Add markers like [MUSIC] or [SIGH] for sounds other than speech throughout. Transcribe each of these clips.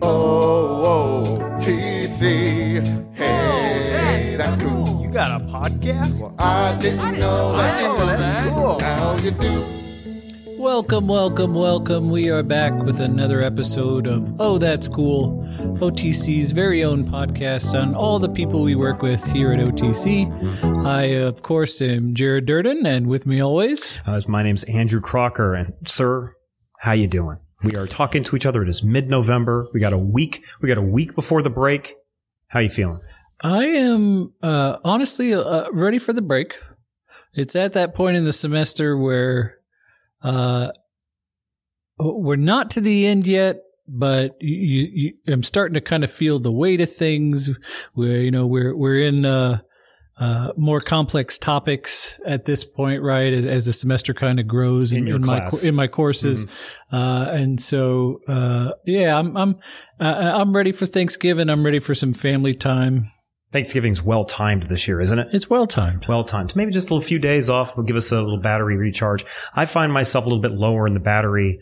Oh, TC. Hey, that's cool. You got a podcast? Well, I didn't know that. know that. Cool. Now you do. Welcome, welcome, welcome. We are back with another episode of Oh That's Cool, OTC's very own podcast on all the people we work with here at OTC. I, of course, am Jared Durden, and with me always, Uh, my name's Andrew Crocker, and sir, how you doing? We are talking to each other. It is mid-November. We got a week. We got a week before the break. How you feeling? I am uh, honestly uh, ready for the break. It's at that point in the semester where uh, we're not to the end yet, but you, you, I'm starting to kind of feel the weight of things. Where you know we're we're in uh, uh, more complex topics at this point, right? As, as the semester kind of grows In your my in my courses, uh, and so uh, yeah, I'm I'm uh, I'm ready for Thanksgiving. I'm ready for some family time. Thanksgiving's well timed this year, isn't it? It's well timed. Well timed. Maybe just a little few days off will give us a little battery recharge. I find myself a little bit lower in the battery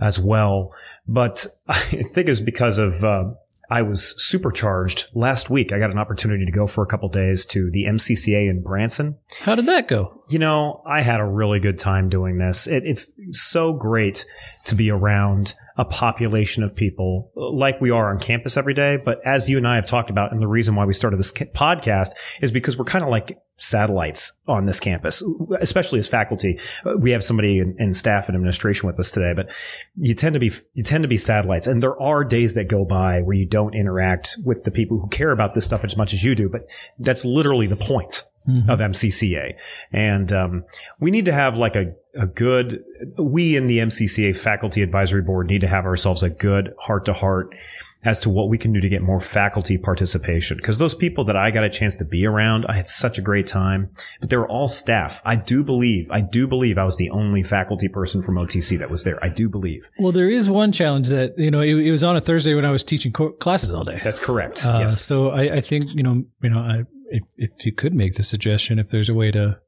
as well, but [LAUGHS] I think it's because of uh, I was supercharged last week. I got an opportunity to go for a couple days to the MCCA in Branson. How did that go? You know, I had a really good time doing this. It, it's so great to be around a population of people like we are on campus every day. But as you and I have talked about, and the reason why we started this podcast is because we're kind of like satellites on this campus, especially as faculty. Uh, We have somebody in, in staff and administration with us today, but you tend to be, you tend to be satellites. And there are days that go by where you don't interact with the people who care about this stuff as much as you do. But that's literally the point of MCCA. And um, we need to have like a, a good, we in the MCCA faculty advisory board need to have ourselves a good heart to heart as to what we can do to get more faculty participation. Because those people that I got a chance to be around, I had such a great time, but they were all staff. I do believe, I do believe I was the only faculty person from OTC that was there. I do believe. Well, there is one challenge that you know it, it was on a Thursday when I was teaching co- classes all day. That's correct. Uh, yes. So I, I think you know you know I, if if you could make the suggestion, if there's a way to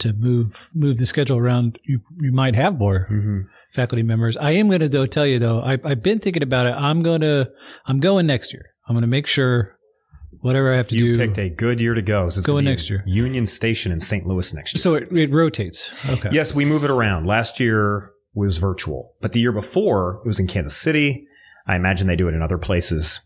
to move move the schedule around, you you might have more hmm faculty members. I am going to though tell you though I, I've been thinking about it. I'm going to I'm going next year. I'm going to make sure whatever I have to You do. You picked a good year to go. So it's Going next year. Union Station in St. Louis next year. so it, it rotates. Okay. Yes, we move it around. Last year was virtual, but the year before it was in Kansas City. I imagine they do it in other places,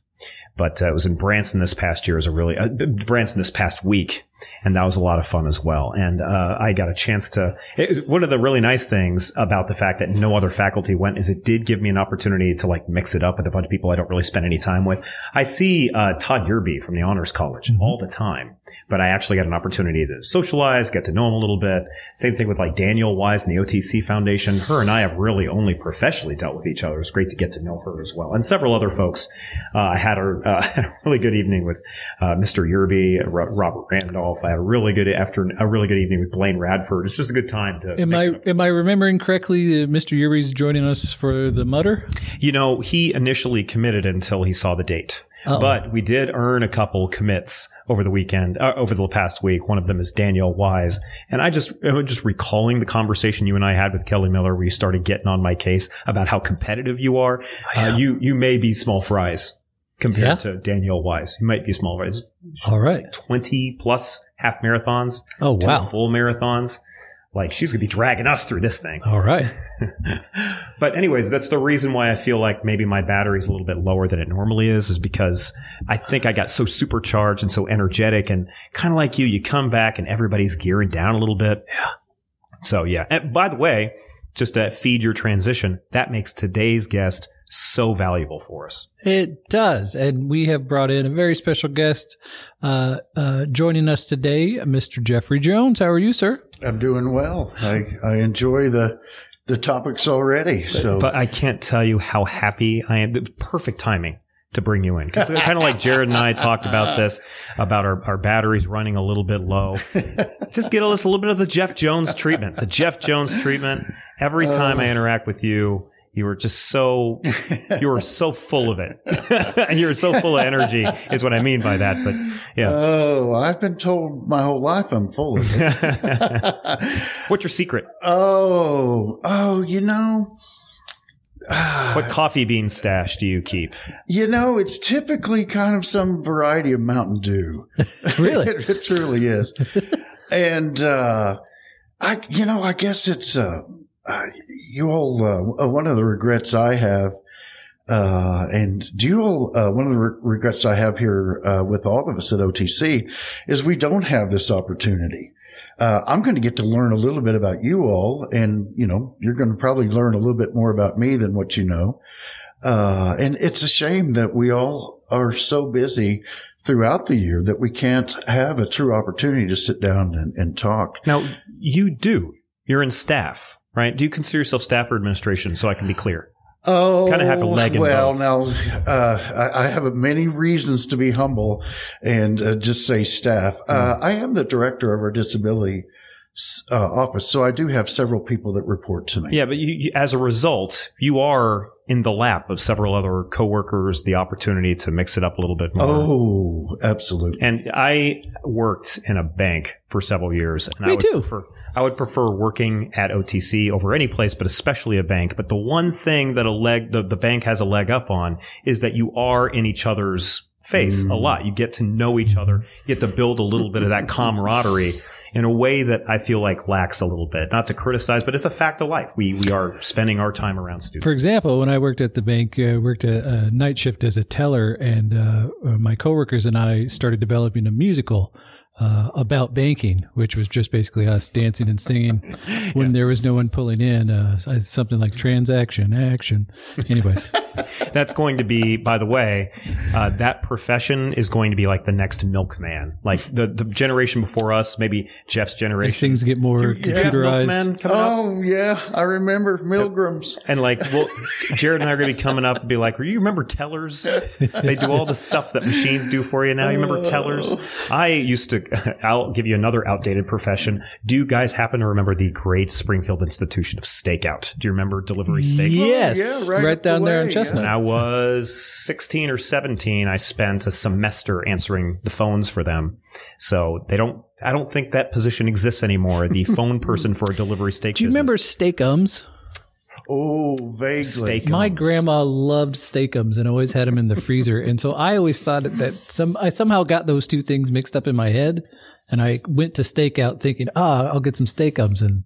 but uh, it was in Branson this past year. It was a really uh, Branson this past week, and that was a lot of fun as well. And uh, I got a chance to. It, one of the really nice things about the fact that no other faculty went is it did give me an opportunity to like mix it up with a bunch of people I don't really spend any time with. I see uh, Todd Yerby from the Honors College all the time, but I actually got an opportunity to socialize, get to know him a little bit. Same thing with like Daniel Wise and the OTC Foundation. Her and I have really only professionally dealt with each other. It's great to get to know her as well, and several other folks. Uh, I had a, uh, [LAUGHS] had a really good evening with uh, Mr. Yerby, Ro- Robert Randolph. I had a really good after a really good evening with Blaine Radford. It's just a good time to. Am I am I remembering correctly? Mr. Yerby's joining us for the Mudder. You know, he initially committed until he saw the date. Uh-oh. But we did earn a couple commits over the weekend, uh, over the past week. One of them is Daniel Wise. And I just, just recalling the conversation you and I had with Kelly Miller where you started getting on my case about how competitive you are. uh, you, you may be small fries compared Yeah. to Daniel Wise. You might be small fries. All right. 20 plus half marathons. Oh wow. Full marathons. Like she's going to be dragging us through this thing. All right. [LAUGHS] but anyways, that's the reason why I feel like maybe my battery's a little bit lower than it normally is, is because I think I got so supercharged and so energetic and kind of like you, you come back and everybody's gearing down a little bit. Yeah. So yeah. And by the way, just to feed your transition, that makes today's guest so valuable for us. It does. And we have brought in a very special guest uh, uh, joining us today, Mr. Jeffrey Jones. How are you, sir? I'm doing well. I, I enjoy the the topics already. So But I can't tell you how happy I am. The perfect timing to bring you in. Because kind of like Jared and I talked about [LAUGHS] this, about our, our batteries running a little bit low. Just get us a little bit of the Jeff Jones treatment. The Jeff Jones treatment. Every time I interact with you, you were just so, you were so full of it. [LAUGHS] [LAUGHS] you were so full of energy is what I mean by that. But yeah. oh, I've been told my whole life I'm full of it. [LAUGHS] What's your secret? oh, oh, you know, What coffee bean stash do you keep? You know, it's typically kind of some variety of Mountain Dew. Really? it, it truly is. and, uh, I, you know, I guess it's, uh, uh you all, uh, one of the regrets I have, uh, and do you all, uh, one of the re- regrets I have here, uh, with all of us at OTC is we don't have this opportunity. Uh, I'm going to get to learn a little bit about you all and, you know, you're going to probably learn a little bit more about me than what you know. Uh, and it's a shame that we all are so busy throughout the year that we can't have a true opportunity to sit down and, and talk. Now, you do. You're in staff, right? Do you consider yourself staff or administration? So I can be clear. Oh, Kinda have a leg in well, both. now uh, I, I have many reasons to be humble and uh, just say staff. Uh, Hmm. I am the director of our disability uh, office, so I do have several people that report to me. Yeah, but you, you, as a result, you are in the lap of several other coworkers, the opportunity to mix it up a little bit more. Oh, absolutely. And I worked in a bank for several years. And I Me would too. Prefer, I would prefer working at OTC over any place, but especially a bank. But the one thing that a leg, the, the bank has a leg up on is that you are in each other's face a lot. You get to know each other. You get to build a little bit of that camaraderie in a way that I feel like lacks a little bit. Not to criticize, but it's a fact of life. We, we are spending our time around students. For example, when I worked at the bank, I worked a, a night shift as a teller, and uh, uh, my coworkers and I started developing a musical uh, about banking, which was just basically us dancing and singing [LAUGHS] when there was no one pulling in. Uh, something like transaction action. Anyways, [LAUGHS] That's going to be, by the way, uh, that profession is going to be like the next milkman. Like the, the generation before us, maybe Jeff's as generation. things get more Do you computerized. milkman coming up? Oh, yeah. I remember Milgrams. And like, well, Jared and I are going to be coming up and be like, you remember tellers? They do all the stuff that machines do for you now. You remember tellers? [LAUGHS] I used to, [LAUGHS] I'll give you another outdated profession. Do you guys happen to remember the great Springfield Institution of Stakeout? Do you remember delivery steak? Yes, oh, yeah, right right, up the down there in way, Chestnut. When I was 16 or 17, I spent a semester answering the phones for them. So they don't, I don't think that position exists anymore. The [LAUGHS] phone person for a delivery steak. Do you remember Steak-umms? Oh, vaguely. steak? My grandma loved Steak-umms and always had them in the freezer, and so I always thought that some I somehow got those two things mixed up in my head, and I went to stakeout thinking, ah, I'll get some Steak-umms, and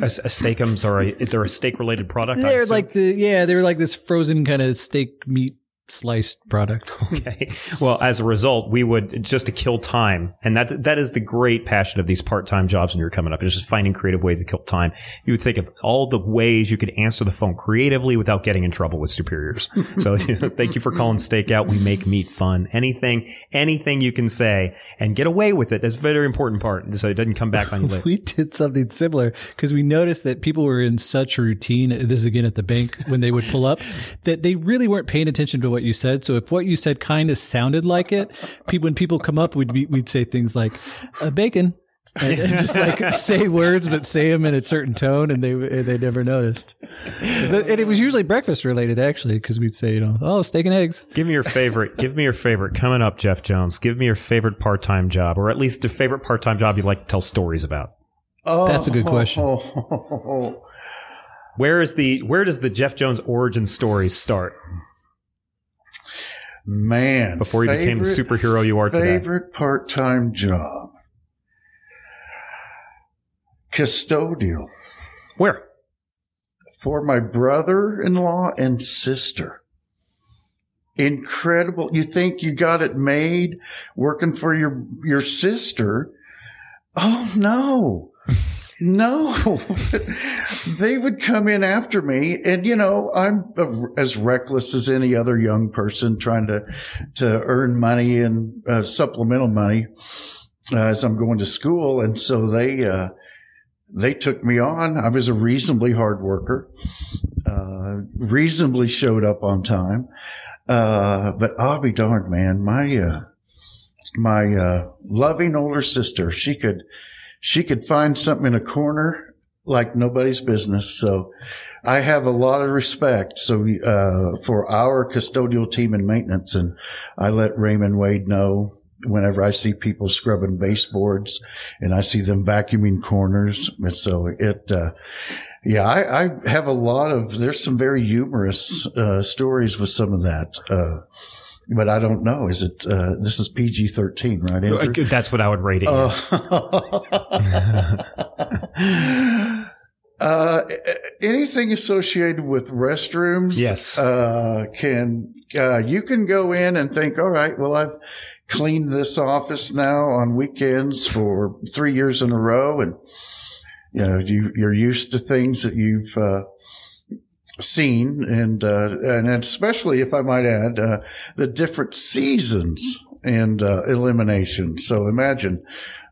A, a Steak-umms are a, they're a steak related product. I they're like the yeah, they're like this frozen kind of steak meat sliced product. [LAUGHS] Okay. Well, as a result, we would just to kill time, and that that is the great passion of these part time jobs when you're coming up. Is just finding creative ways to kill time. You would think of all the ways you could answer the phone creatively without getting in trouble with superiors. [LAUGHS] so, you [LAUGHS] know, thank you for calling Stakeout. We make meat fun. Anything, anything you can say and get away with it. That's a very important part, so it doesn't come back on you later. we did something similar because we noticed that people were in such routine. This is again at the bank when they would pull up that they really weren't paying attention to what you said. So if what you said kind of sounded like it, people when people come up, we'd be, we'd say things like uh, bacon. And, and just like [LAUGHS] say words, but say them in a certain tone, and they they never noticed. But, and it was usually breakfast related, actually, because we'd say, you know, oh, steak and eggs. Give me your favorite. Give me your favorite. Coming up, Jeff Jones. Give me your favorite part time job, or at least a favorite part time job you'd like to tell stories about. Oh, That's a good question. oh, oh, oh, oh. Where is the where does the Jeff Jones origin story start Man. before you became the superhero you are today? Favorite part time job? Custodial Where? for my brother in law and sister. Incredible. You think you got it made working for your, your sister? Oh no. No, [LAUGHS] they would come in after me. And, you know, I'm as reckless as any other young person trying to, to earn money and uh, supplemental money uh, as I'm going to school. And so they, uh, they took me on. I was a reasonably hard worker, uh, reasonably showed up on time. Uh, but I'll be darned, man. My, uh, my, loving older sister, she could, she could find something in a corner like nobody's business. So I have a lot of respect. So, uh, for our custodial team and maintenance and I let Raymond Wade know whenever I see people scrubbing baseboards and I see them vacuuming corners. And so it, uh, Yeah, I, I have a lot of. There's some very humorous uh, stories with some of that, uh, but I don't know. Is it? Uh, this is PG thirteen, right? Andrew? That's what I would rate it. [LAUGHS] Uh, uh, anything associated with restrooms, Yes. uh, can uh, you can go in and think, all right, well, I've cleaned this office now on weekends for three years in a row, and you know you you're used to things that you've uh, seen, and uh, and especially if I might add uh, the different seasons and uh, elimination. So imagine.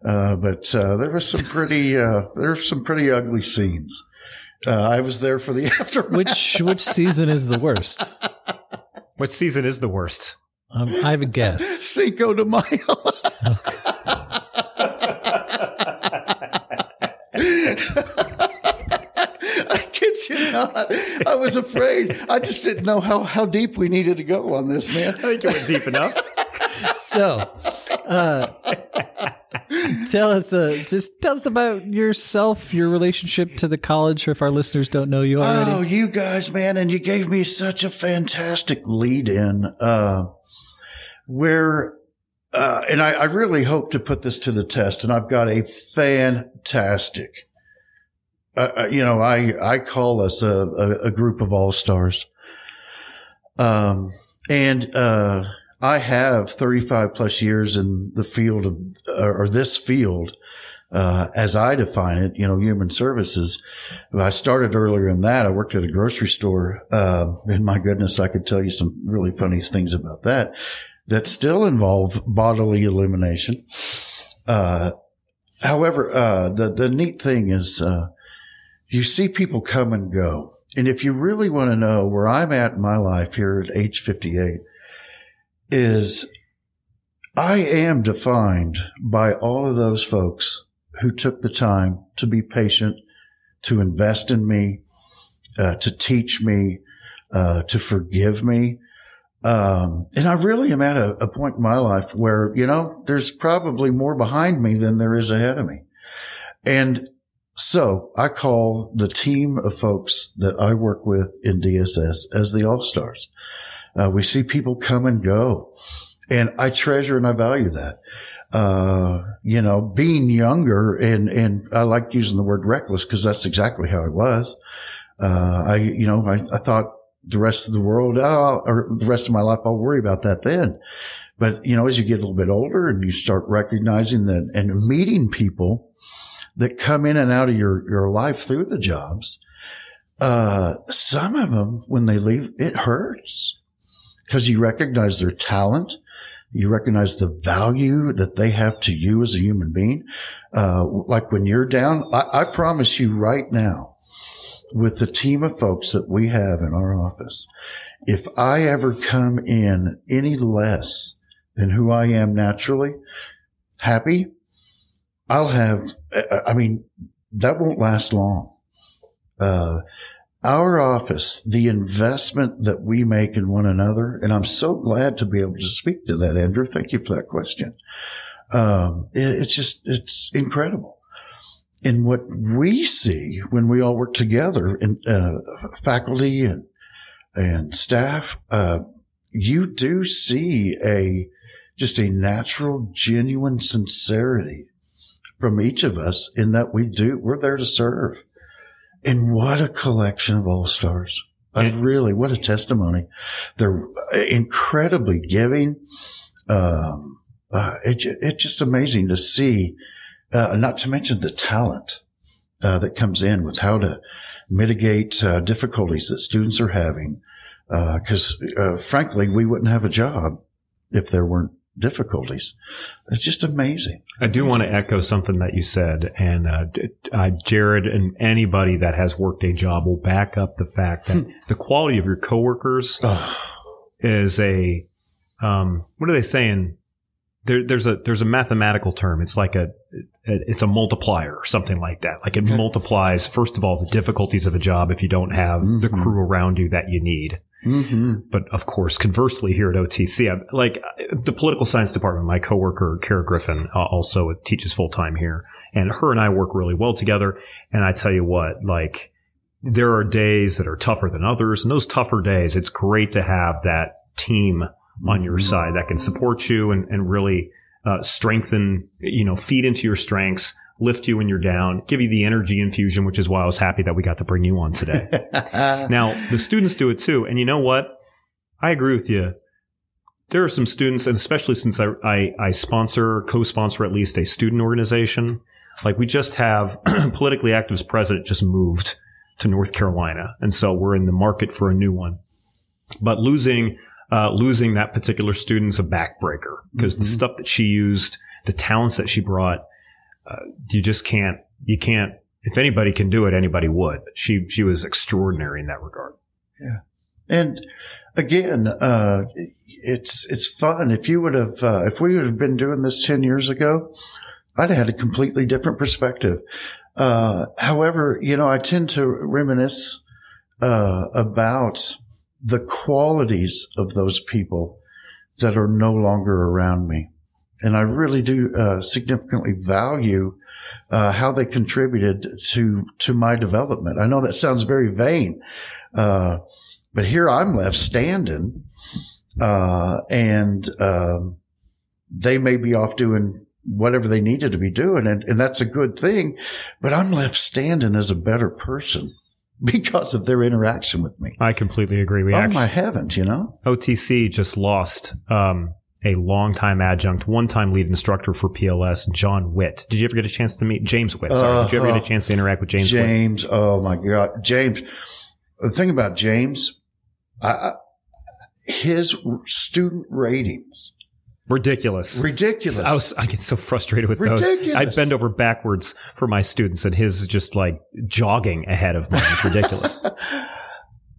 Uh, but uh, there was some pretty uh, there were some pretty ugly scenes. Uh, I was there for the [LAUGHS] aftermath. Which which season is the worst? What season is the worst? Um, I have a guess. Cinco de Mayo. I kid [LAUGHS] you not. I was afraid. I just didn't know how, how deep we needed to go on this, man. I think it went deep enough. So, uh, tell us, uh, just tell us about yourself, your relationship to the college, if our listeners don't know you already. Oh, you guys, man, and you gave me such a fantastic lead in, uh, where, uh, and I, I really hope to put this to the test, and I've got a fantastic, uh, uh, you know, I, I call us a, a, a group of all stars. Um, and, uh, I have 35 plus years in the field of, or this field, uh, as I define it, you know, human services. I started earlier in that. I worked at a grocery store. Uh, and my goodness, I could tell you some really funny things about that that still involve bodily elimination. Uh, however, uh, the, the neat thing is, uh, you see people come and go. And if you really want to know where I'm at in my life here at age 58 is I am defined by all of those folks who took the time to be patient, to invest in me, uh, to teach me, uh, to forgive me. Um, and I really am at a, a point in my life where, you know, there's probably more behind me than there is ahead of me. And so I call the team of folks that I work with in DSS as the all stars. Uh, we see people come and go and I treasure and I value that. Uh, you know, being younger and, and I like using the word reckless because that's exactly how I was. Uh, I, you know, I, I thought the rest of the world, oh, or the rest of my life, I'll worry about that then. But, you know, as you get a little bit older and you start recognizing that and meeting people that come in and out of your, your life through the jobs, uh, some of them, when they leave, it hurts because you recognize their talent. You recognize the value that they have to you as a human being. Uh, like when you're down, I, I promise you right now, with the team of folks that we have in our office, if I ever come in any less than who I am naturally, happy, I'll have, I mean, that won't last long. Uh, our office, the investment that we make in one another, and I'm so glad to be able to speak to that, Andrew. Thank you for that question. Um, it, it's just, it's incredible. And what we see when we all work together in uh, faculty and, and staff, uh, you do see a, just a natural, genuine sincerity from each of us in that we do, we're there to serve. And what a collection of all stars. I really, what a testimony. They're incredibly giving. Um, uh, it, it's just amazing to see, uh, not to mention the talent, uh, that comes in with how to mitigate, uh, difficulties that students are having. Uh, cause, uh, frankly, we wouldn't have a job if there weren't difficulties. It's just amazing. I do want to echo something that you said, and uh, uh, Jared and anybody that has worked a job will back up the fact that the quality of your coworkers is a um, what are they saying? There, there's a there's a mathematical term. It's like a it's a multiplier or something like that. Like it multiplies first of all the difficulties of a job if you don't have the crew around you that you need. Mm-hmm. But of course, conversely, here at OTC, I'm, like the political science department, my coworker Kara Griffin uh, also teaches full time here, and her and I work really well together. And I tell you what, like there are days that are tougher than others. And those tougher days, it's great to have that team on your side that can support you and, and really uh, strengthen, you know, feed into your strengths, lift you when you're down, give you the energy infusion, which is why I was happy that we got to bring you on today. [LAUGHS] now, the students do it too. And you know what? I agree with you. There are some students, and especially since I, I, I sponsor, co-sponsor at least a student organization, like we just have [CLEARS THROAT] politically active's president just moved to North Carolina. And so we're in the market for a new one. But losing, uh, losing that particular student's a backbreaker because the stuff that she used, the talents that she brought, uh, you just can't, you can't, if anybody can do it, anybody would. She, she was extraordinary in that regard. Yeah. And again, uh, it's it's fun. If you would have, uh, if we would have been doing this ten years ago, I'd have had a completely different perspective. Uh, however, you know, I tend to reminisce uh, about the qualities of those people that are no longer around me, and I really do uh, significantly value uh, how they contributed to to my development. I know that sounds very vain. Uh, but here I'm left standing, uh, and um, they may be off doing whatever they needed to be doing, and, and that's a good thing. But I'm left standing as a better person [LAUGHS] because of their interaction with me. I completely agree. We oh actually, my heavens, you know? OTC just lost um, a longtime adjunct, one time lead instructor for PLS, John Witt. Did you ever get a chance to meet James Witt? Sorry. Did you ever get a Uh, chance to interact with James, Witt? James, oh my God, James. The thing about James, I, his student ratings Ridiculous. ridiculous. I was I get so frustrated with those. I bend over backwards for my students, and his is just like jogging ahead of mine. It's ridiculous. [LAUGHS]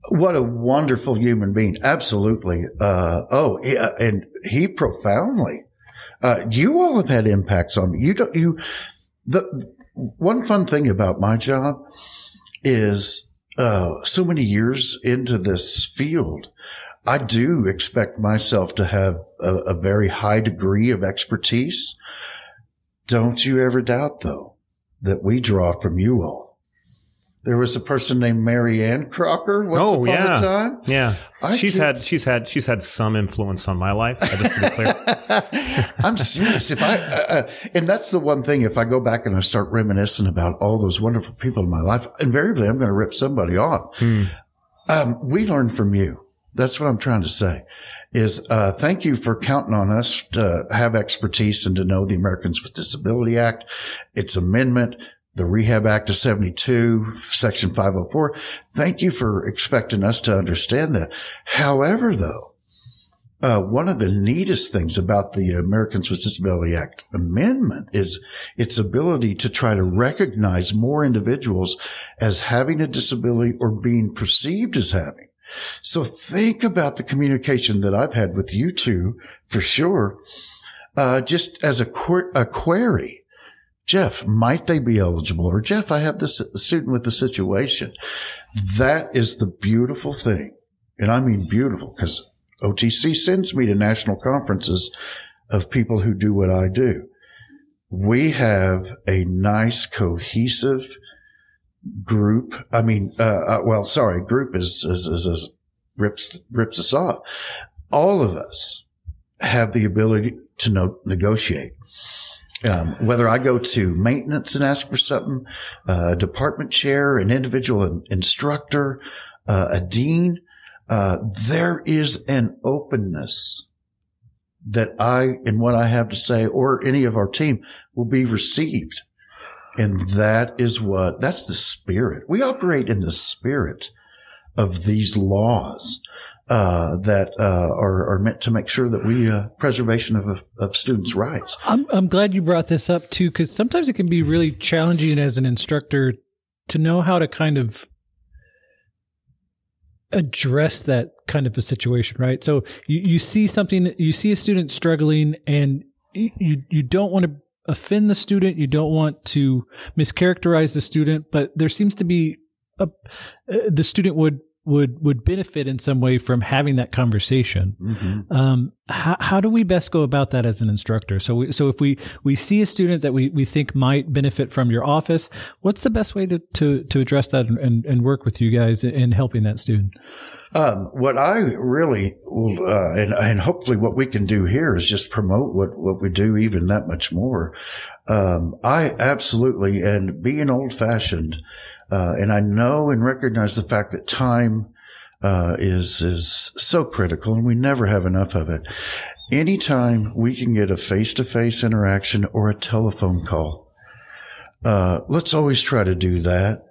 What a wonderful human being. Absolutely. Uh, oh, yeah, and he profoundly, uh, you all have had impacts on me. You don't, you, the one fun thing about my job is, uh, so many years into this field, I do expect myself to have a, a very high degree of expertise. Don't you ever doubt though that we draw from you all. There was a person named Mary Ann Crocker once Oh, upon yeah. a time. Yeah, I she's get- had she's had she's had some influence on my life. Just to be clear, [LAUGHS] I'm serious. If I, uh, uh, and that's the one thing, if I go back and I start reminiscing about all those wonderful people in my life, invariably I'm going to rip somebody off. Um, we learn from you. That's what I'm trying to say is, uh, thank you for counting on us to have expertise and to know the Americans with Disability Act, its amendment, the Rehab Act of 72, Section 504. Thank you for expecting us to understand that. However, though, uh, one of the neatest things about the Americans with Disability Act amendment is its ability to try to recognize more individuals as having a disability or being perceived as having. So think about the communication that I've had with you two for sure. Uh, just as a, qu- a query. Jeff, might they be eligible? Or Jeff, I have this student with the situation. That is the beautiful thing. And I mean beautiful because OTC sends me to national conferences of people who do what I do. We have a nice, cohesive group. I mean, uh, uh, well, sorry, group is, is, is, is rips, rips us off. All of us have the ability to no- negotiate. Um, whether I go to maintenance and ask for something, uh, department chair, an individual in- instructor, uh, a dean, uh, there is an openness that I and what I have to say or any of our team will be received. And that is what, that's the spirit. We operate in the spirit of these laws, uh, that, uh, are, are meant to make sure that we, uh, preservation of, of students' rights. I'm I'm glad you brought this up too, because sometimes it can be really challenging as an instructor to know how to kind of address that kind of a situation, right? So you, you see something, you see a student struggling, and you you, don't want to offend the student, you don't want to mischaracterize the student, but there seems to be a, uh, the student would would would benefit in some way from having that conversation. Mm-hmm. Um, how, how do we best go about that as an instructor? So, we, so if we, we see a student that we, we think might benefit from your office, what's the best way to, to, to address that and, and work with you guys in helping that student? Um, what I really, uh, and, and hopefully what we can do here is just promote what, what we do even that much more. Um, I absolutely, and being old fashioned, uh, and I know and recognize the fact that time, uh, is is so critical, and we never have enough of it. Anytime we can get a face to face interaction or a telephone call, uh, let's always try to do that.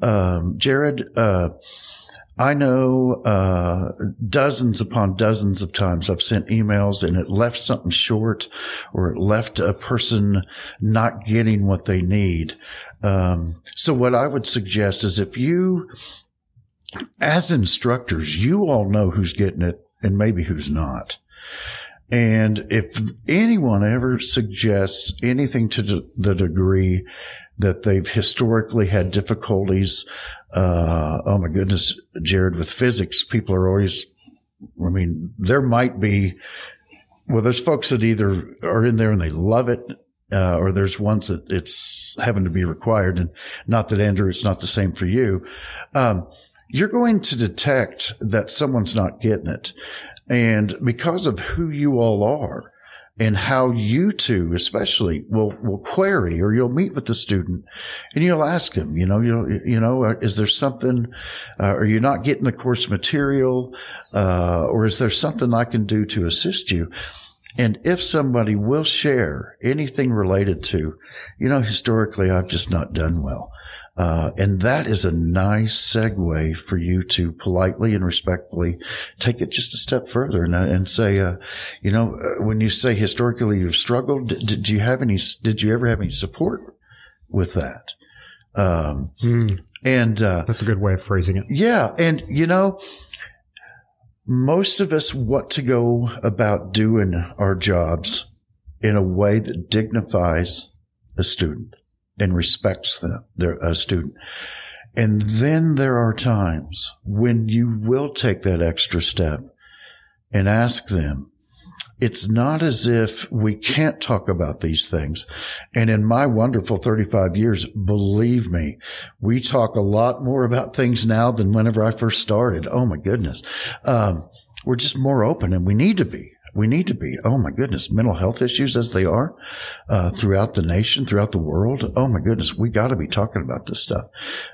Um, Jared, uh, I know uh, dozens upon dozens of times I've sent emails and it left something short or it left a person not getting what they need. Um, so what I would suggest is if you as instructors, you all know who's getting it and maybe who's not. And if anyone ever suggests anything to the degree that they've historically had difficulties, uh, oh my goodness, Jared, with physics, people are always, I mean, there might be, well, there's folks that either are in there and they love it, uh, or there's ones that it's having to be required. And not that Andrew, it's not the same for you. Um, you're going to detect that someone's not getting it. And because of who you all are and how you two especially will, will query or you'll meet with the student and you'll ask him, you know, you you know, uh, is there something, uh, are you not getting the course material? Uh, or is there something I can do to assist you? And if somebody will share anything related to, you know, historically, I've just not done well. Uh, and that is a nice segue for you to politely and respectfully take it just a step further and, uh, and say, uh, you know, uh, when you say historically you've struggled, did, did, you have any, did you ever have any support with that? Um, mm. and, uh, that's a good way of phrasing it. Yeah. And, you know, most of us want to go about doing our jobs in a way that dignifies a student and respects them, their a student. And then there are times when you will take that extra step and ask them. It's not as if we can't talk about these things. And in my wonderful 35 years, believe me, we talk a lot more about things now than whenever I first started. Oh my goodness. Um, we're just more open and we need to be. We need to be. Oh my goodness, mental health issues as they are uh, throughout the nation, throughout the world. Oh my goodness, we got to be talking about this stuff.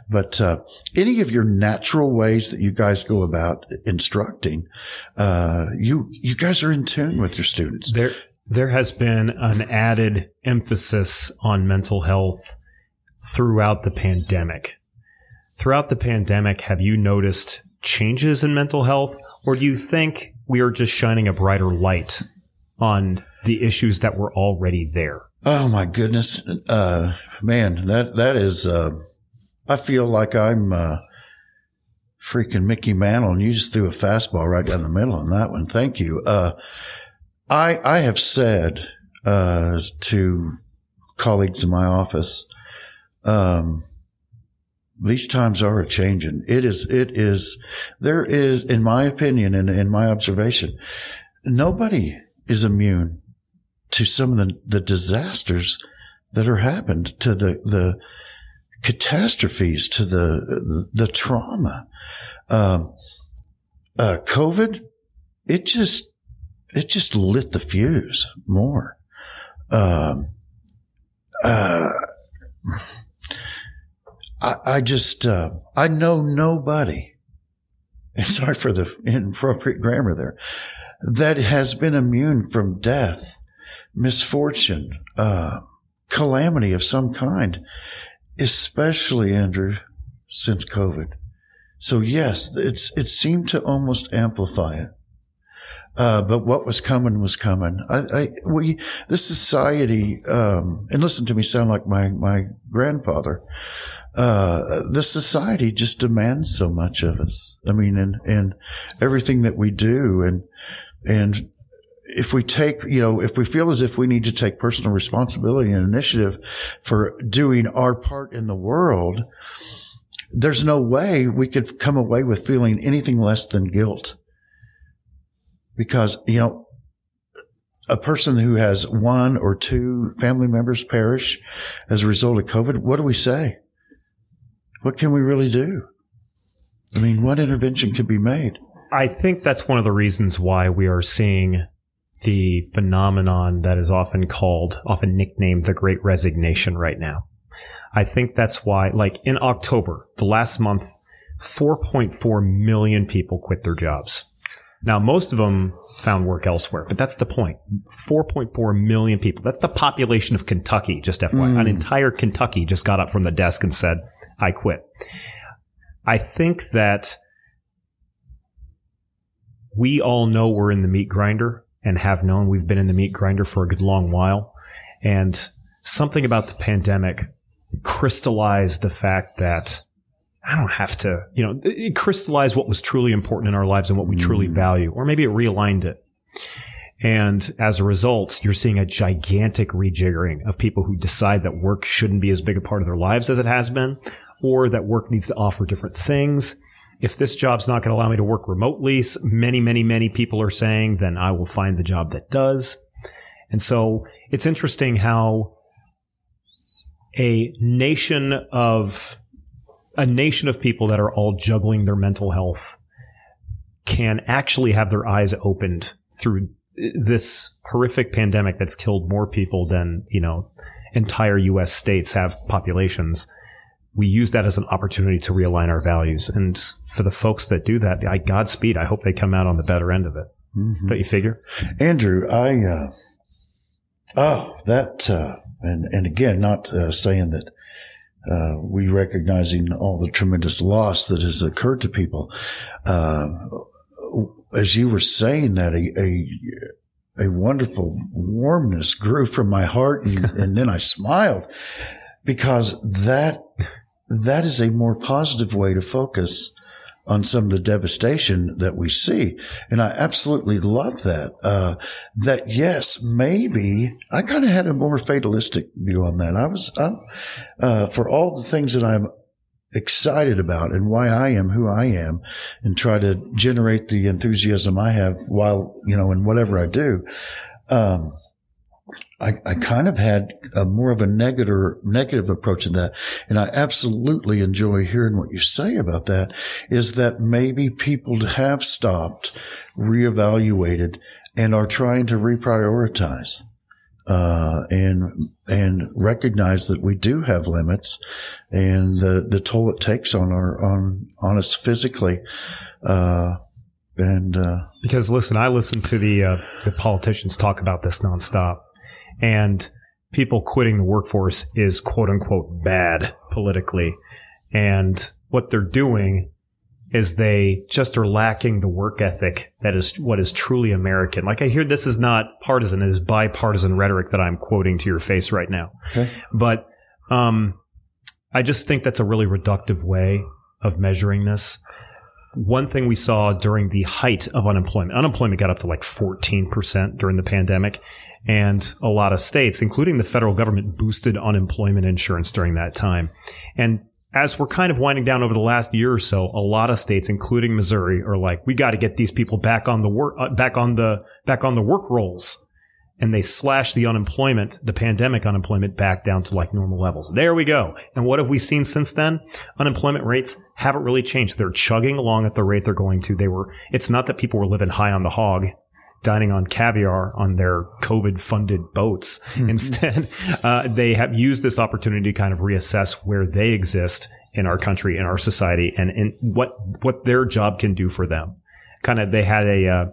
But uh, any of your natural ways that you guys go about instructing, uh, you you guys are in tune with your students. There there has been an added emphasis on mental health throughout the pandemic. Throughout the pandemic, have you noticed changes in mental health, or do you think we are just shining a brighter light on the issues that were already there. Oh my goodness, uh, man, that that is. Uh, I feel like I'm uh, freaking Mickey Mantle, and you just threw a fastball right down the middle on that one. Thank you. Uh, I I have said uh, to colleagues in my office, um, these times are a changing. It is, it is, there is, in my opinion and in my observation, nobody is immune to some of the, the disasters that are happened to the, the catastrophes, to the, the, the trauma. Um, uh, COVID, it just, it just lit the fuse more. Um, uh, I, I just, uh, I know nobody, [LAUGHS] sorry for the inappropriate grammar there, that has been immune from death, misfortune, uh, calamity of some kind, especially, Andrew, since COVID. So yes, it's, it seemed to almost amplify it. Uh, but what was coming was coming. I, I we, this society, um, and listen to me sound like my, my grandfather uh, the society just demands so much of us. I mean, and, and everything that we do and, and if we take, you know, if we feel as if we need to take personal responsibility and initiative for doing our part in the world, there's no way we could come away with feeling anything less than guilt. Because, you know, a person who has one or two family members perish as a result of COVID, what do we say? What can we really do? I mean, what intervention could be made? I think that's one of the reasons why we are seeing the phenomenon that is often called, often nicknamed the Great Resignation right now. I think that's why, like in October, the last month, 4.4 million people quit their jobs. Now, most of them found work elsewhere, but that's the point. 4.4 million people. That's the population of Kentucky, just FYI. Mm. An entire Kentucky just got up from the desk and said, I quit. I think that we all know we're in the meat grinder and have known we've been in the meat grinder for a good long while. And something about the pandemic crystallized the fact that I don't have to, you know, it crystallized what was truly important in our lives and what we truly mm. value, or maybe it realigned it. And as a result, you're seeing a gigantic rejiggering of people who decide that work shouldn't be as big a part of their lives as it has been, or that work needs to offer different things. If this job's not going to allow me to work remotely, many, many, many people are saying, then I will find the job that does. And so it's interesting how a nation of a nation of people that are all juggling their mental health can actually have their eyes opened through this horrific pandemic that's killed more people than, you know, entire US states have populations. We use that as an opportunity to realign our values. And for the folks that do that, I Godspeed. I hope they come out on the better end of it. Don't you figure? Andrew, I, uh, oh, that, uh, and, and again, not uh, saying that uh, we recognizing all the tremendous loss that has occurred to people. Uh, as you were saying that, a, a, a wonderful warmness grew from my heart, and, [LAUGHS] and then I smiled because that that is a more positive way to focus on some of the devastation that we see. And I absolutely love that. Uh, that yes, maybe I kind of had a more fatalistic view on that. I was, uh, for all the things that I'm excited about and why I am who I am and try to generate the enthusiasm I have while, you know, in whatever I do. Um, I, I kind of had a more of a negative, negative approach to that. And I absolutely enjoy hearing what you say about that is that maybe people have stopped, reevaluated and are trying to reprioritize. Uh, and and recognize that we do have limits, and the the toll it takes on our on on us physically, uh, and uh, Because listen, I listen to the uh, the politicians talk about this nonstop, and people quitting the workforce is quote unquote bad politically, and what they're doing is they just are lacking the work ethic that is what is truly American. Like I hear this is not partisan; it is bipartisan rhetoric that I'm quoting to your face right now. Okay. But um, I just think that's a really reductive way of measuring this one thing we saw during the height of unemployment, unemployment got up to like 14% during the pandemic. And a lot of states, including the federal government, boosted unemployment insurance during that time. And as we're kind of winding down over the last year or so, a lot of states, including Missouri, are like, we got to get these people back on the work, uh, back on the, back on the work rolls. And they slashed the unemployment, the pandemic unemployment back down to like normal levels. There we go. And what have we seen since then? Unemployment rates haven't really changed. They're chugging along at the rate they're going to. They were, it's not that people were living high on the hog dining on caviar on their COVID funded boats. [LAUGHS] Instead, uh, they have used this opportunity to kind of reassess where they exist in our country, in our society, and in what what their job can do for them. Kind of, they had a uh,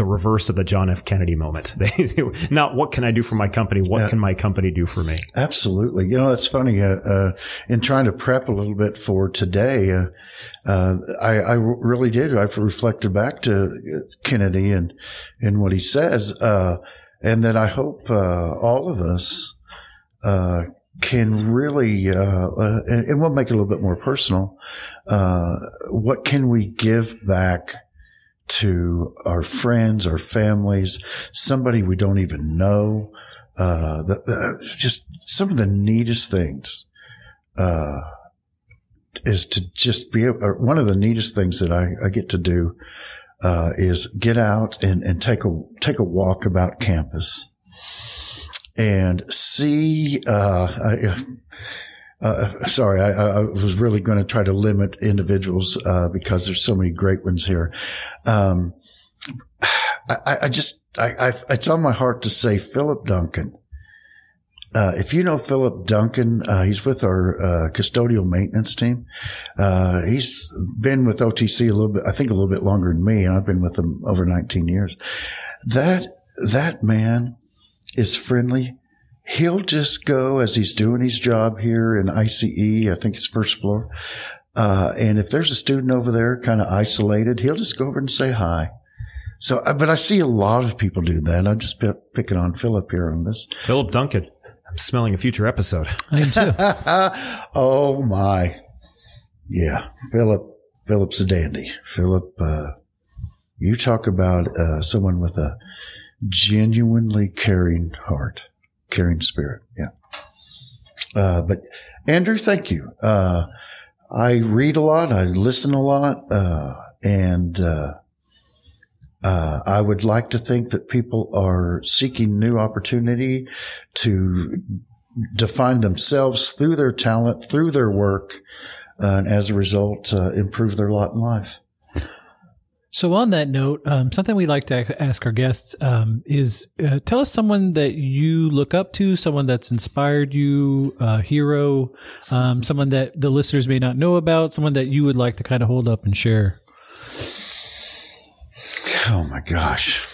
the reverse of the John F. Kennedy moment. [LAUGHS] Not what can I do for my company, what Yeah. can my company do for me? Absolutely. You know, that's funny. Uh, uh, in trying to prep a little bit for today, uh, uh, I, I really did. I've reflected back to Kennedy and, and what he says. Uh, and that I hope, uh, all of us, uh, can really, uh, uh, and, and we'll make it a little bit more personal. Uh, what can we give back to our friends, our families, somebody we don't even know? uh, the, the, just some of the neatest things. Uh, is to just be able, or one of the neatest things that I, I get to do uh, is get out and, and take a take a walk about campus and see. Uh, I, uh, sorry, I, I, was really going to try to limit individuals uh, because there's so many great ones here. Um, I, I, just, I, it's on my heart to say Philip Duncan. Uh, if you know Philip Duncan, uh, he's with our uh, custodial maintenance team. Uh, he's been with OTC a little bit, I think a little bit longer than me, and I've been with him over 19 years. That that man is friendly. He'll just go as he's doing his job here in ICE, I think it's first floor. Uh, and if there's a student over there kind of isolated, he'll just go over and say hi. So, uh, but I see a lot of people do that. I'm just picking on Philip here on this. Philip Duncan. I'm smelling a future episode. I am too. [LAUGHS] oh my. Yeah. Philip, Philip's a dandy. Philip, uh, you talk about, uh, someone with a genuinely caring heart, caring spirit. Yeah. Uh, but Andrew, thank you. Uh, I read a lot. I listen a lot. Uh, and, uh, uh, I would like to think that people are seeking new opportunity to define themselves through their talent, through their work, uh, and as a result, uh, improve their lot in life. So, on that note, um, something we like to ask our guests um, is uh, tell us someone that you look up to, someone that's inspired you, a hero, um, someone that the listeners may not know about, someone that you would like to kind of hold up and share. Oh my gosh.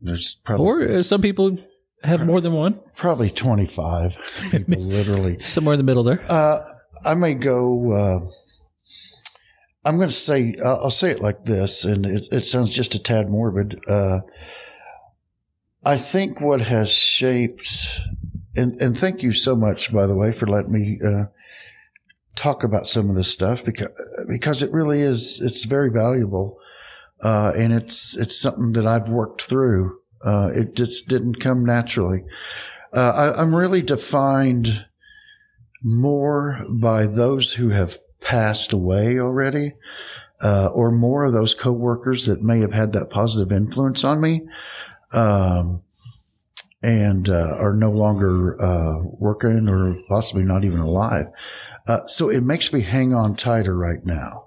There's probably or uh, some people have more than one. Probably 25 [LAUGHS] people, literally. Somewhere in the middle there. Uh, I may go. I'm going to say, uh, I'll say it like this, and it, it sounds just a tad morbid. Uh, I think what has shaped, and, and thank you so much, by the way, for letting me uh, talk about some of this stuff because because it really is it's very valuable. Uh, and it's it's something that I've worked through. Uh, it just didn't come naturally. Uh, I, am really defined more by those who have passed away already, uh, or more of those coworkers that may have had that positive influence on me, um, and uh, are no longer uh, working or possibly not even alive. so it makes me hang on tighter right now.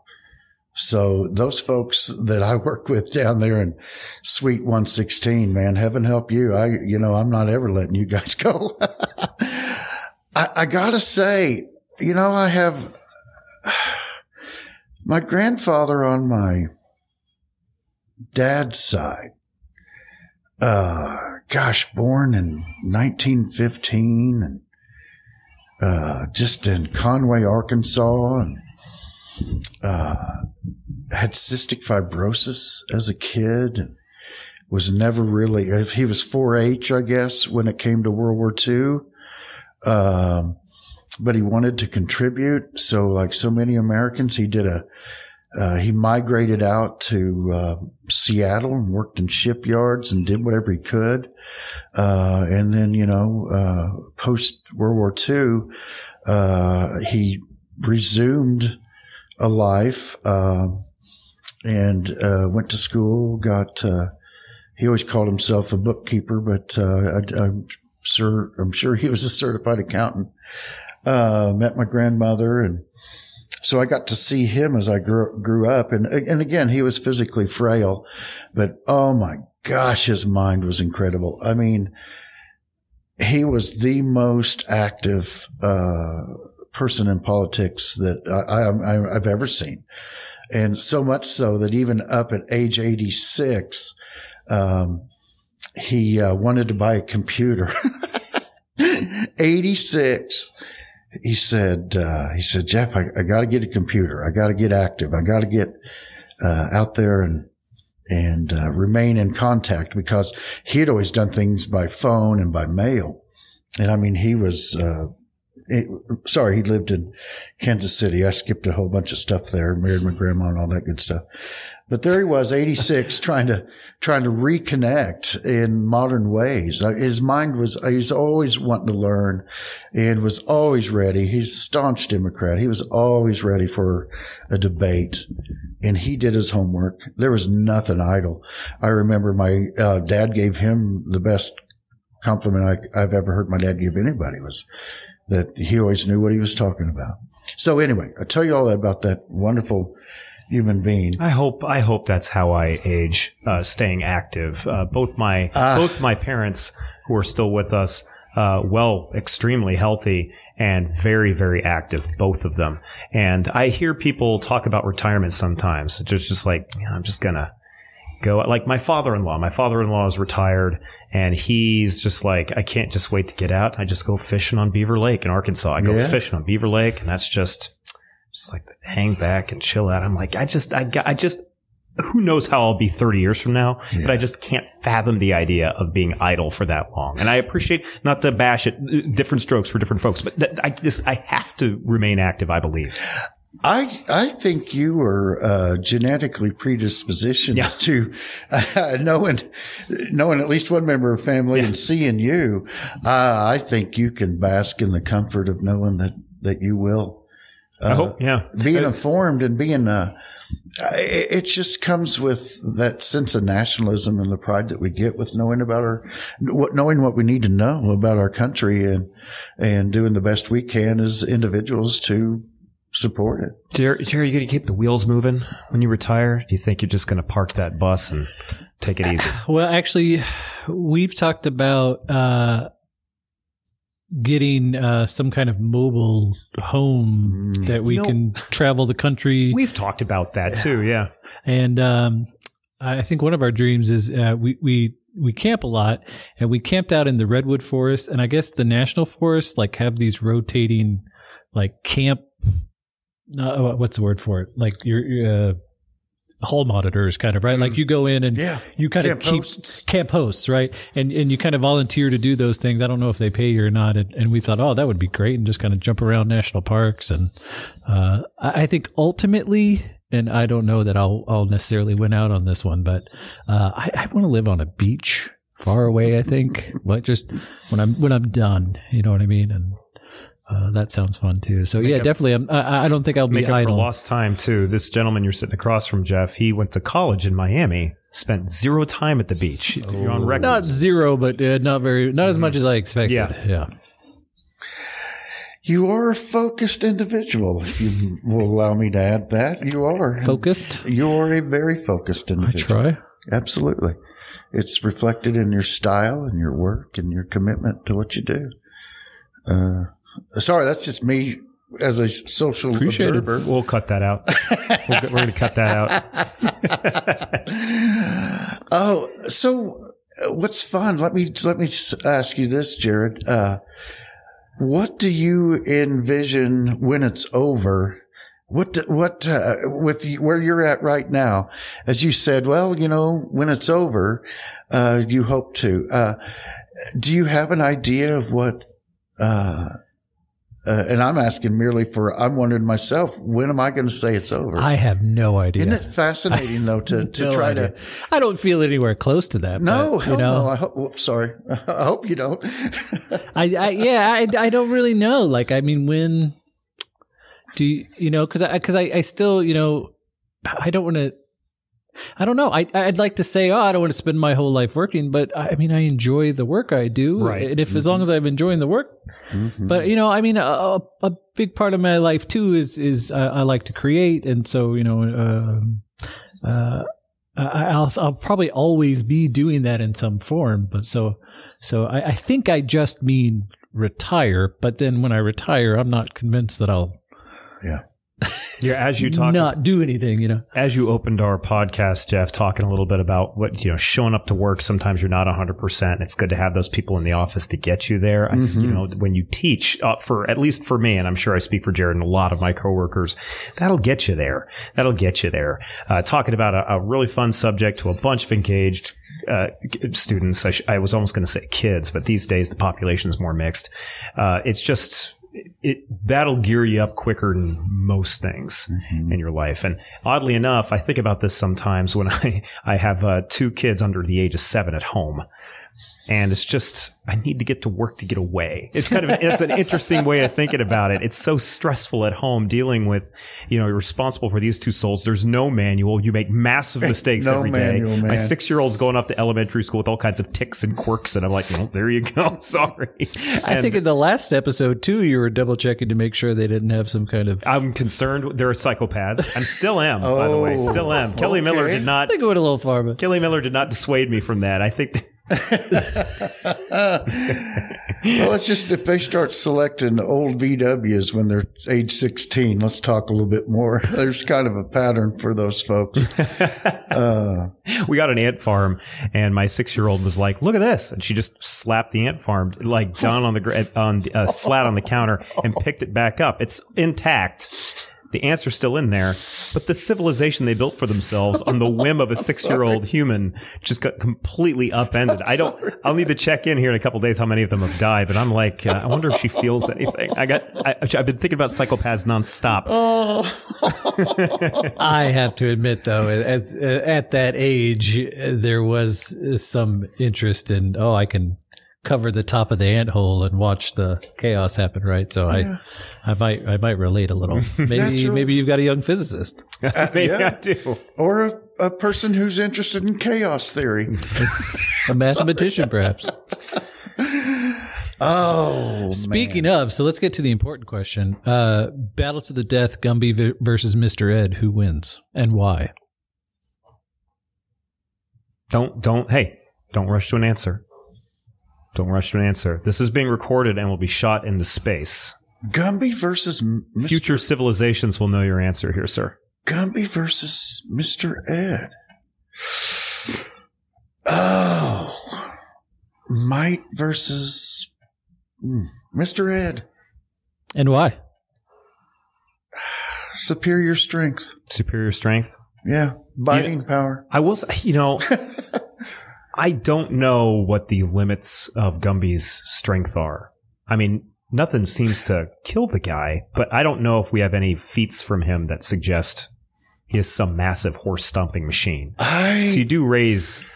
So those folks that I [LAUGHS] work with down there in Suite 116, man, heaven help you. I, you know, I'm not ever letting you guys [LAUGHS] go. I, I gotta say, you know, I have [SIGHS] my grandfather on my dad's side. Uh, gosh, born in 1915 and, uh, just in Conway, Arkansas and, uh, had cystic fibrosis as a kid. And was never really, if he was 4 H, I guess, when it came to World War II. Um, but he wanted to contribute. So, like so many Americans, he did a, uh, he migrated out to uh, Seattle and worked in shipyards and did whatever he could. Uh, and then, you know, uh, post World War II, uh, he resumed a life uh, and went to school. Got he always called himself a bookkeeper, but I, am sure I'm sure he was a certified accountant. Uh, met my grandmother, and so I got to see him as I grew grew up. And and again, he was physically frail, but oh my gosh, his mind was incredible. I mean. He was the most active uh, person in politics that I, have ever seen. And so much so that even up at age 86, um, he uh, wanted to buy a computer. [LAUGHS] 86. He said, uh, he said, Jeff, I, I got to get a computer. I got to get active. I got to get uh, out there and and uh, remain in contact because he had always done things by phone and by mail. And I mean, he was uh, eh, sorry, he lived in Kansas City. I skipped a whole bunch of stuff there, married my grandma and all that good stuff. But there he was, 86, [LAUGHS] trying to, trying to reconnect in modern ways. Uh, His mind was, he's always wanting to learn and was always ready. He's a staunch Democrat. He was always ready for a debate and he did his homework. There was nothing idle. I remember my uh, dad gave him the best compliment I, I've ever heard my dad give anybody was that he always knew what he was talking about. So anyway, I tell you all that about that wonderful human being. I hope I hope that's how I age, uh, staying active. Uh, both my both my parents who are still with us, uh, well, extremely healthy and very very active, both of them. And I hear people talk about retirement sometimes. It's just just like you know, I'm just gonna go. Like my father-in-law. My father-in-law is retired, and he's just like I can't just wait to get out. I just go fishing on Beaver Lake in Arkansas. I go Yeah. fishing on Beaver Lake, and that's just just like hang back and chill out. I'm like, I just, I, got- I just, who knows how I'll be 30 years from now, but I just can't fathom the idea of being idle for that long. And I appreciate not to bash it, different strokes for different folks, but that, I just, I have to remain active, I believe. I I think you are uh, genetically predispositioned Yeah. to uh, knowing knowing at least one member of family and seeing you. Uh, I think you can bask in the comfort of knowing that that you will. I hope, yeah. being informed and being uh it it just comes with that sense of nationalism and the pride that we get with knowing about our what knowing what we need to know about our country and and doing the best we can as individuals to support it Jerry, Jerry, you going to keep the wheels moving when you retire? Do you think you're just going to park that bus and take it easy? [SIGHS] Well, actually, we've talked about uh, getting uh, some kind of mobile home that we You know- can travel the country. We've talked about that too, yeah. And um, I think one of our dreams is uh, we we we camp a lot, and we camped out in the redwood forest, and I guess the national forests like have these rotating like camp. Uh, what's the word for it? Like your uh, hall monitors, kind of right. Like you go in and Yeah. you kind Camp of keep hosts. camp hosts, right? And and you kind of volunteer to do those things. I don't know if they pay you or not. And, and we thought, oh, that would be great, and just kind of jump around national parks. And uh, I, I think ultimately, and I don't know that I'll I'll necessarily win out on this one, but uh, I, I want to live on a beach far away. I think, but just when I'm when I'm done, you know what I mean, and. Uh, that sounds fun too. So yeah, up- definitely. I'm, I, I don't think I'll be Make up for lost time too. This gentleman you're sitting across from, Jeff, he went to college in Miami, spent zero time at the beach. You're on record. Not zero, but uh, not very, not as much as I expected. Yeah. yeah. you are a focused individual if you will allow me to add that you are Focused. you're a very focused individual. I individual try. Absolutely. It's reflected in your style and your work and your commitment to what you do. Uh, sorry, that's just me as a social Appreciate it. observer. We'll cut that out. We're, going to cut that out. [LAUGHS] Oh, so uh, what's fun? Let me let me ask you this, Jared. Uh, what do you envision when it's over? What do- what uh, with you- where you're at right now? As you said, well, you know, when it's over, uh, you hope to. Uh, do you have an idea of what? Uh, and I'm asking merely for. I'm wondering myself. When am I going to say it's over? I have no idea. Isn't it fascinating though to [LAUGHS] to No try idea. to I don't feel anywhere close to that. no, but, hell you know, no. I hope. sorry. [LAUGHS] I hope you don't. [LAUGHS] I, I yeah, I, I don't really know. Like, I mean, when do you, you know? Because I because I, I still you know I don't want to. I don't know. I I'd like to say, oh, I don't want to spend my whole life working, but I mean, I enjoy the work I do, Right. And if as long as I'm enjoying the work, but you know, I mean, a, a a big part of my life too is is I, I like to create, and so you know, um, uh, I'll I'll probably always be doing that in some form. But so so I, I think I just mean retire. But then when I retire, I'm not convinced that I'll yeah. [LAUGHS] Yeah, as you talk, not do anything. You know, as you opened our podcast, Jeff, talking a little bit about what, you know, showing up to work. Sometimes you're not 100%. It's good to have those people in the office to get you there. I, think you know, when you teach, uh, for at least for me, and I'm sure I speak for Jared and a lot of my coworkers, that'll get you there. That'll get you there. Uh, talking about a, a really fun subject to a bunch of engaged uh, students. I, sh- I was almost going to say kids, but these days the population is more mixed. Uh, it's just, it that'll gear you up quicker than most things Mm-hmm. in your life. And oddly enough, I think about this sometimes when [LAUGHS] I I have uh, two kids under the age of seven at home. And it's just, I need to get to work to get away. It's kind of, it's an interesting way of thinking about it. It's so stressful at home dealing with, you know, you're responsible for these two souls. There's no manual. You make massive mistakes No every day. manual, My man. six year old's going off to elementary school with all kinds of tics and quirks. And I'm like, well, there you go. [LAUGHS] Sorry. I think in the last episode too, you were double checking to make sure they didn't have some kind of. I I'm concerned. They're psychopaths. I'm still am, by the way. Oh, Still am. Kelly Miller did not, I think it went a little far, but Kelly Miller did not dissuade me from that. I think Well, it's just if they start selecting old VWs when they're age 16, let's talk a little bit more. [LAUGHS] There's kind of a pattern for those folks. [LAUGHS] we got an ant farm and my six year old was like, look at this. And she just slapped the ant farm like down on the, on the, uh, flat on the counter and picked it back up. It's intact. The ants are still in there, but the civilization they built for themselves on the [LAUGHS] whim of a six year old human just got completely upended. I don't, I'll need to check in here in a couple days how many of them have died, but I'm like, uh, I wonder if she feels [LAUGHS] anything. I got, I, I've been thinking about psychopaths nonstop. [LAUGHS] I have to admit though, as uh, at that age, uh, there was uh, some interest in. Oh, I can cover the top of the ant hole and watch the chaos happen. Right, so I, I might, I might relate a little. [LAUGHS] Maybe, Natural. maybe you've got a young physicist. [LAUGHS] Maybe yeah. I do. Or a, a person who's interested in chaos theory. [LAUGHS] A mathematician, perhaps. Oh, Speaking of, so let's get to the important question. Uh, battle to the death, Gumby v- versus Mr. Ed. Who wins and why? Don't don't hey, don't rush to an answer. Don't rush to an answer. This is being recorded and will be shot into space. Gumby versus Mr. Future civilizations will know your answer here, sir. Gumby versus Mr. Ed. Oh, Might versus hmm, Mr. Ed. And why? Superior strength. Superior strength. Yeah, biting power. I will say, you know, [LAUGHS] I don't know what the limits of Gumby's strength are. I mean, nothing seems to kill the guy, but I don't know if we have any feats from him that suggest he is some massive horse stomping machine. So you do raise,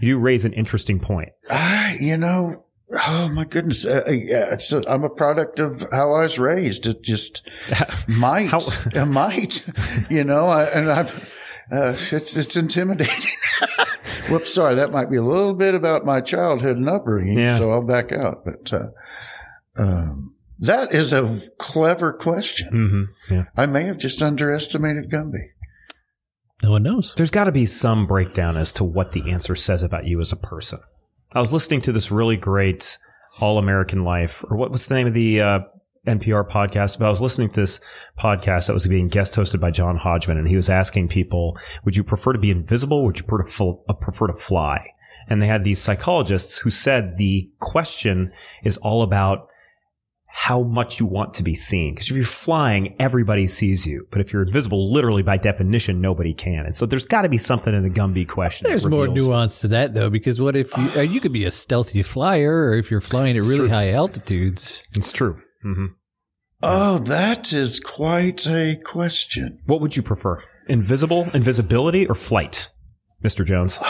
you do raise an interesting point. I, you know, oh my goodness. Uh, uh, yeah, it's a, I'm a product of how I was raised. It just [LAUGHS] might, How- uh, might, [LAUGHS] you know, I, and I've, uh, it's, it's intimidating. [LAUGHS] Whoops, sorry. That might be a little bit about my childhood and upbringing. Yeah. So I'll back out. But, uh, um, that is a clever question. hmm Yeah. I may have just underestimated Gumby. No one knows. There's got to be some breakdown as to what the answer says about you as a person. I was listening to this really great All American Life, or what was the name of the uh, NPR podcast? But I was listening to this podcast that was being guest hosted by John Hodgman, and he was asking people, "Would you prefer to be invisible? Or would you prefer to, uh, fly?" And they had these psychologists who said the question is all about how much you want to be seen. Because if you're flying, everybody sees you. But if you're invisible, literally by definition, nobody can. And so there's got to be something in the Gumby question. There's more nuance to that though, because what if you, uh, you could be a stealthy flyer, or if you're flying at really true. high altitudes? It's true. Hmm Oh, that is quite a question. What would you prefer? Invisible, invisibility, or flight, Mr. Jones? [SIGHS]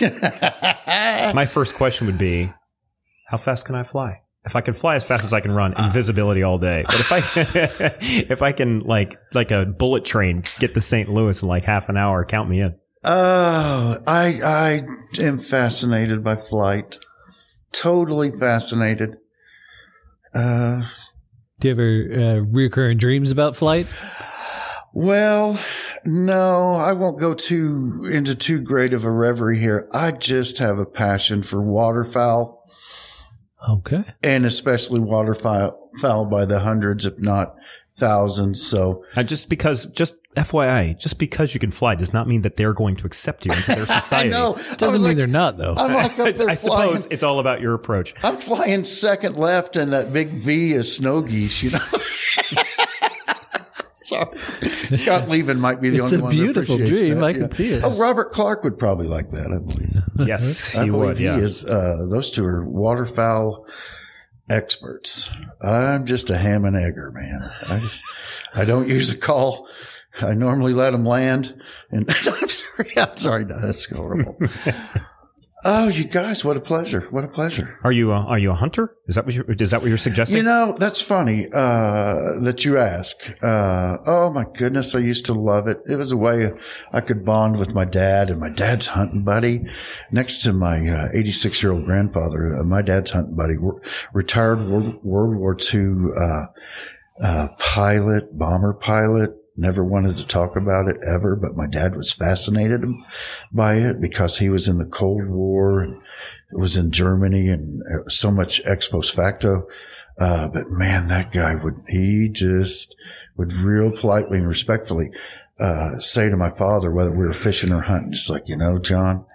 Man, My first question would be, how fast can I fly? If I can fly as fast as I can run, invisibility all day. But if I [LAUGHS] if I can like like a bullet train get to St. Louis in like half an hour, count me in. Oh, I I am fascinated by flight. Totally fascinated. Uh, Do you ever uh, recurring dreams about flight? well, no, I won't go too into too great of a reverie here. I just have a passion for waterfowl, Okay. and especially waterfowl by the hundreds, if not thousands. So Uh, just because, just FYI, just because you can fly does not mean that they're going to accept you into their society. [LAUGHS] I society. know Doesn't mean they're not though. I'm like up [LAUGHS] there I flying. suppose it's all about your approach. I'm flying second left in that big V of snow geese, you know. [LAUGHS] Sorry. Scott Levin might be the It's only a one. that beautiful appreciates dream. that, I can see it. Oh, Robert Clark would probably like that. I believe. Yes, I he believe would. he Yeah. is. Uh, those two are waterfowl experts. I'm just a ham and egger, man. I just, I don't use a call. I normally let them land. And [LAUGHS] I'm sorry. I'm sorry. No, that's horrible. [LAUGHS] oh, you guys, what a pleasure. What a pleasure. Are you a, are you a hunter? Is that what you is that what you're suggesting? You know, that's funny uh, that you ask. Uh, oh my goodness, I used to love it. It was a way I could bond with my dad and my dad's hunting buddy. Next to my 86 year old grandfather, uh, my dad's hunting buddy, retired World, World War II uh, uh, pilot, bomber pilot. Never wanted to talk about it ever, but my dad was fascinated by it because he was in the Cold War. And, was in Germany and uh, so much ex post facto. Uh, but man, that guy would, he just would real politely and respectfully, uh, say to my father, whether we were fishing or hunting, just like, you know, John,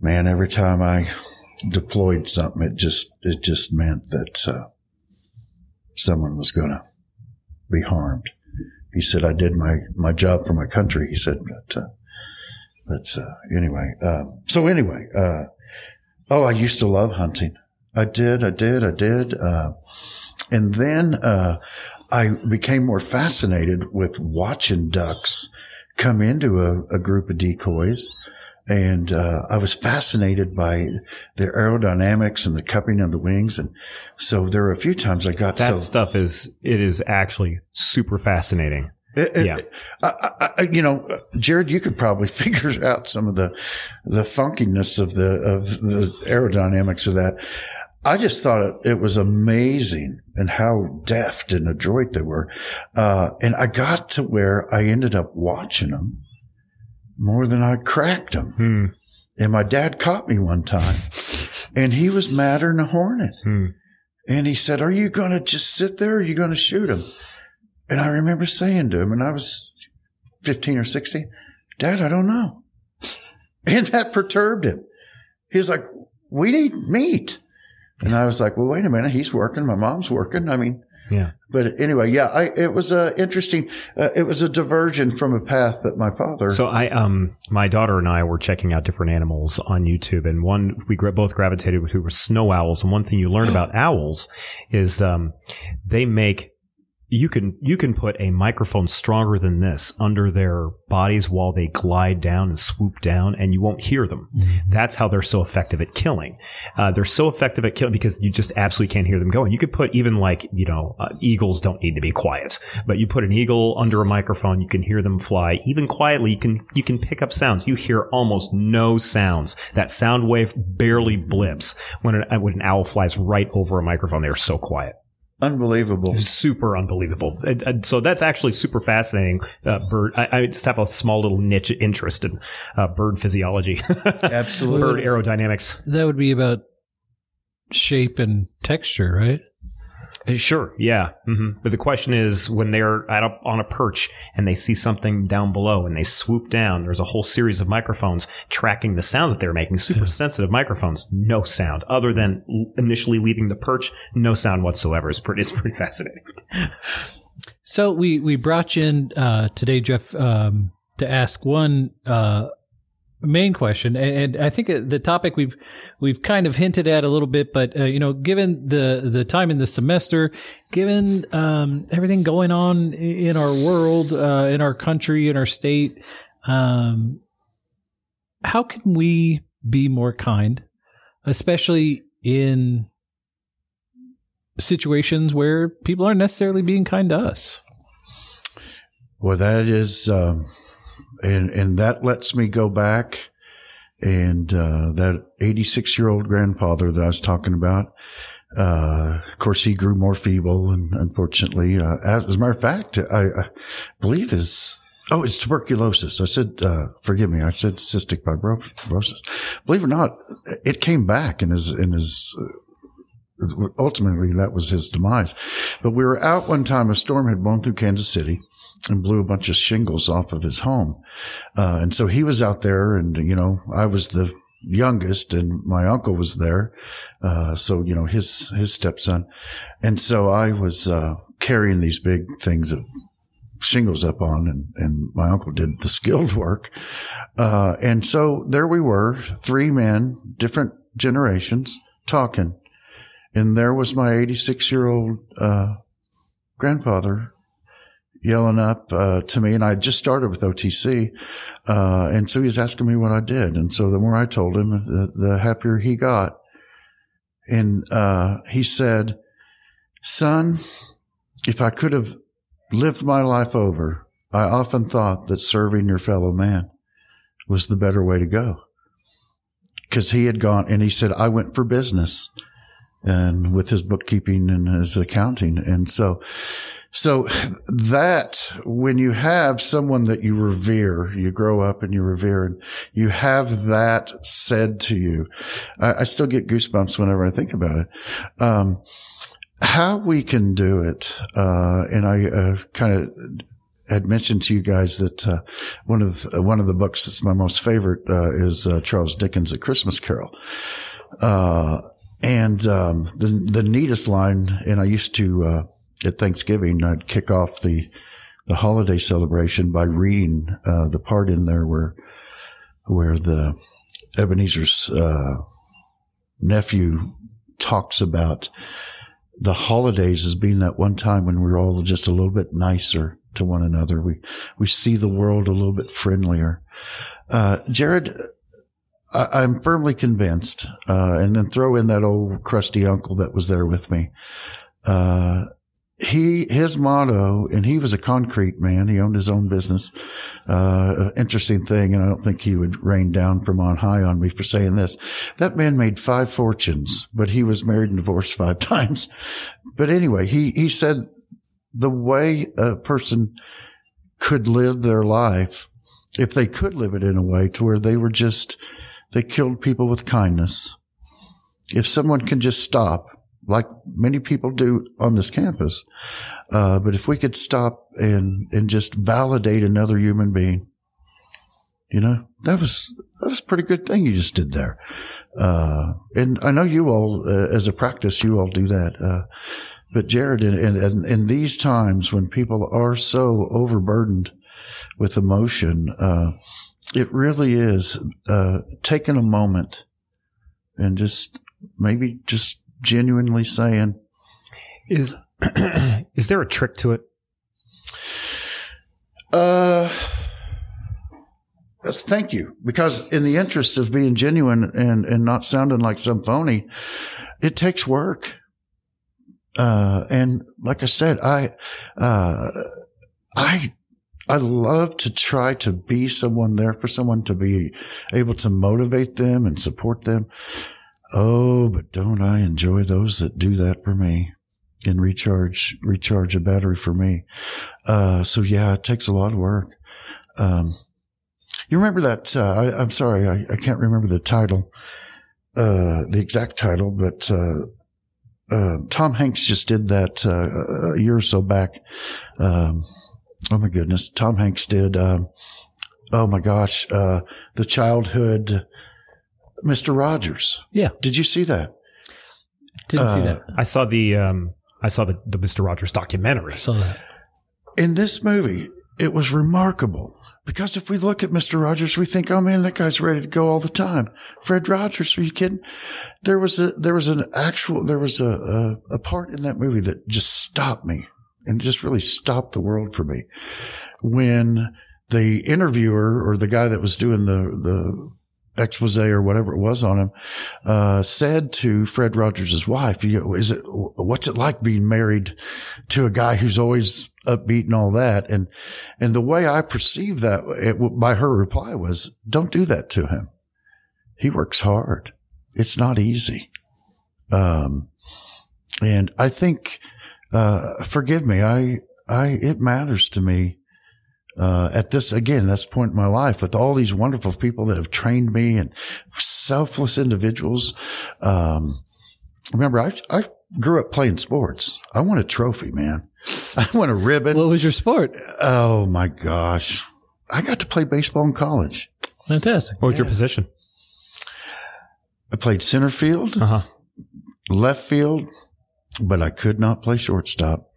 man, every time I deployed something, it just, it just meant that, uh, someone was going to be harmed. He said, I did my, my job for my country. He said, but, uh, but, uh, anyway, um, so anyway, uh, Oh, I used to love hunting. I did, I did, I did. Uh, and then uh, I became more fascinated with watching ducks come into a, a group of decoys. And uh, I was fascinated by the aerodynamics and the cupping of the wings. And so there were a few times I got that so stuff is it is actually super fascinating. It, it, Yeah. I, I, you know, Jared, you could probably [LAUGHS] figure out some of the the funkiness of the of the aerodynamics of that. I just thought it, it was amazing and how deft and adroit they were. Uh, and I got to where I ended up watching them more than I cracked them. Hmm. And my dad caught me one time and he was madder than a hornet. Hmm. And he said, are you going to just sit there or are you going to shoot him? And I remember saying to him, and I was 15 or 16, Dad, I don't know. And that perturbed him. He was like, we need meat. And I was like, well, wait a minute. He's working. My mom's working. I mean, Yeah. but anyway, yeah, I, it was uh, interesting. Uh, it was a diversion from a path that my father. So I, um, my daughter and I were checking out different animals on YouTube, and one we both gravitated to were snow owls. And one thing you learn about owls is um, they make you can you can put a microphone stronger than this under their bodies while they glide down and swoop down, and you won't hear them. That's how they're so effective at killing. Uh, they're so effective at killing because you just absolutely can't hear them going. You could put even like you know uh, eagles don't need to be quiet, but you put an eagle under a microphone, you can hear them fly even quietly. You can you can pick up sounds. You hear almost no sounds. That sound wave barely blips when an, when an owl flies right over a microphone. They are so quiet unbelievable. super unbelievable. And, and so that's actually super fascinating. Uh, bird. I, I just have a small little niche interest in uh, bird physiology, [LAUGHS] Absolutely. bird aerodynamics. That would be about shape and texture, right? Uh, Sure, yeah. hmm But the question is, when they're at a, on a perch and they see something down below and they swoop down, there's a whole series of microphones tracking the sounds that they're making. Super sensitive microphones, no sound other than l- initially leaving the perch. No sound whatsoever. It's pretty. It's pretty fascinating. So we we brought you in uh, today, Jeff, um, to ask one uh, main question, and, and I think the topic we've we've kind of hinted at a little bit, but uh, you know, given the the time in the semester, given um, everything going on in our world, uh, in our country, in our state, um, how can we be more kind, especially in situations where people aren't necessarily being kind to us? Well, that is, um, and and that lets me go back, and uh, that 86 year old grandfather that I was talking about. Uh, of course, he grew more feeble, and unfortunately, uh, as, as a matter of fact, I, I believe his oh, it's tuberculosis. I said, uh, forgive me, I said cystic fibrosis. Believe it or not, it came back in his in his ultimately that was his demise. But we were out one time, a storm had blown through Kansas City and blew a bunch of shingles off of his home. Uh, and so he was out there and, you know, I was the youngest and my uncle was there. Uh, so, you know, his, his stepson. And so I was, uh, carrying these big things of shingles up on and, and my uncle did the skilled work. Uh, and so there we were, three men, different generations talking. And there was my 86 year old uh, grandfather yelling up uh, to me, and I just started with OTC, uh, and so he was asking me what I did, and so the more I told him, the, the happier he got, and uh, he said, "Son, if I could have lived my life over, I often thought that serving your fellow man was the better way to go." Because he had gone, and he said, "I went for business." And with his bookkeeping and his accounting. And so so that when you have someone that you revere, you grow up and you revere and you have that said to you, I, I still get goosebumps whenever I think about it. Um, how we can do it, uh, and I uh, kind of had mentioned to you guys that uh, one of the, one of the books that's my most favorite uh, is uh, Charles Dickens' A Christmas Carol. Uh, and um, the the neatest line, and I used to at Thanksgiving, I'd kick off the the holiday celebration by reading uh, the part in there where where the Ebenezer's uh, nephew talks about the holidays as being that one time when we're all just a little bit nicer to one another. We we see the world a little bit friendlier. Uh, Jared, I, am firmly convinced, uh, and then throw in that old crusty uncle that was there with me. Uh, he his motto, and he was a concrete man. He owned his own business. Uh, interesting thing, and I don't think he would rain down from on high on me for saying this. That man made five fortunes, but he was married and divorced five [LAUGHS] times. But anyway, he he said the way a person could live their life, if they could live it in a way to where they were just they killed people with kindness. If someone can just stop like many people do on this campus. Uh, but if we could stop and, and just validate another human being, you know, that was, that was a pretty good thing you just did there. Uh, and I know you all, uh, as a practice, you all do that. Uh, but Jared, in, in, in, these times when people are so overburdened with emotion, uh, it really is, uh, taking a moment and just maybe just genuinely saying, is [CLEARS THROAT] is there a trick to it? Uh, thank you. Because in the interest of being genuine and and not sounding like some phony, it takes work. Uh, and like I said, I, uh, I, I love to try to be someone there for someone to be able to motivate them and support them. Oh, but don't I enjoy those that do that for me and recharge, recharge a battery for me. Uh, so yeah, it takes a lot of work. Um, you remember that, uh, I, am sorry, I, I, can't remember the title, uh, the exact title, but, uh, uh Tom Hanks just did that, uh, a year or so back. Um, oh my goodness. Tom Hanks did, um, oh my gosh, uh, the childhood, Mr. Rogers. Yeah. Did you see that? Didn't uh, see that. I saw the um, I saw the, the Mr. Rogers documentary. I saw that. In this movie, it was remarkable because if we look at Mr. Rogers, we think, oh man, that guy's ready to go all the time. Fred Rogers, are you kidding? There was a, there was an actual, there was a, a, a part in that movie that just stopped me and just really stopped the world for me when the interviewer or the guy that was doing the, the expose or whatever it was on him, uh, said to Fred Rogers' wife, you know, is it, what's it like being married to a guy who's always upbeat and all that? And, and the way I perceived that it, by her reply was, don't do that to him. He works hard. It's not easy. Um, and I think, uh, forgive me, I, I, it matters to me uh, at this again, that's point in my life with all these wonderful people that have trained me and selfless individuals. Um, remember, I, I grew up playing sports. I want a trophy, man. [LAUGHS] I want a ribbon. What was your sport? Oh my gosh. I got to play baseball in college. Fantastic. What was yeah. your position? I played center field, uh-huh. left field, but I could not play shortstop.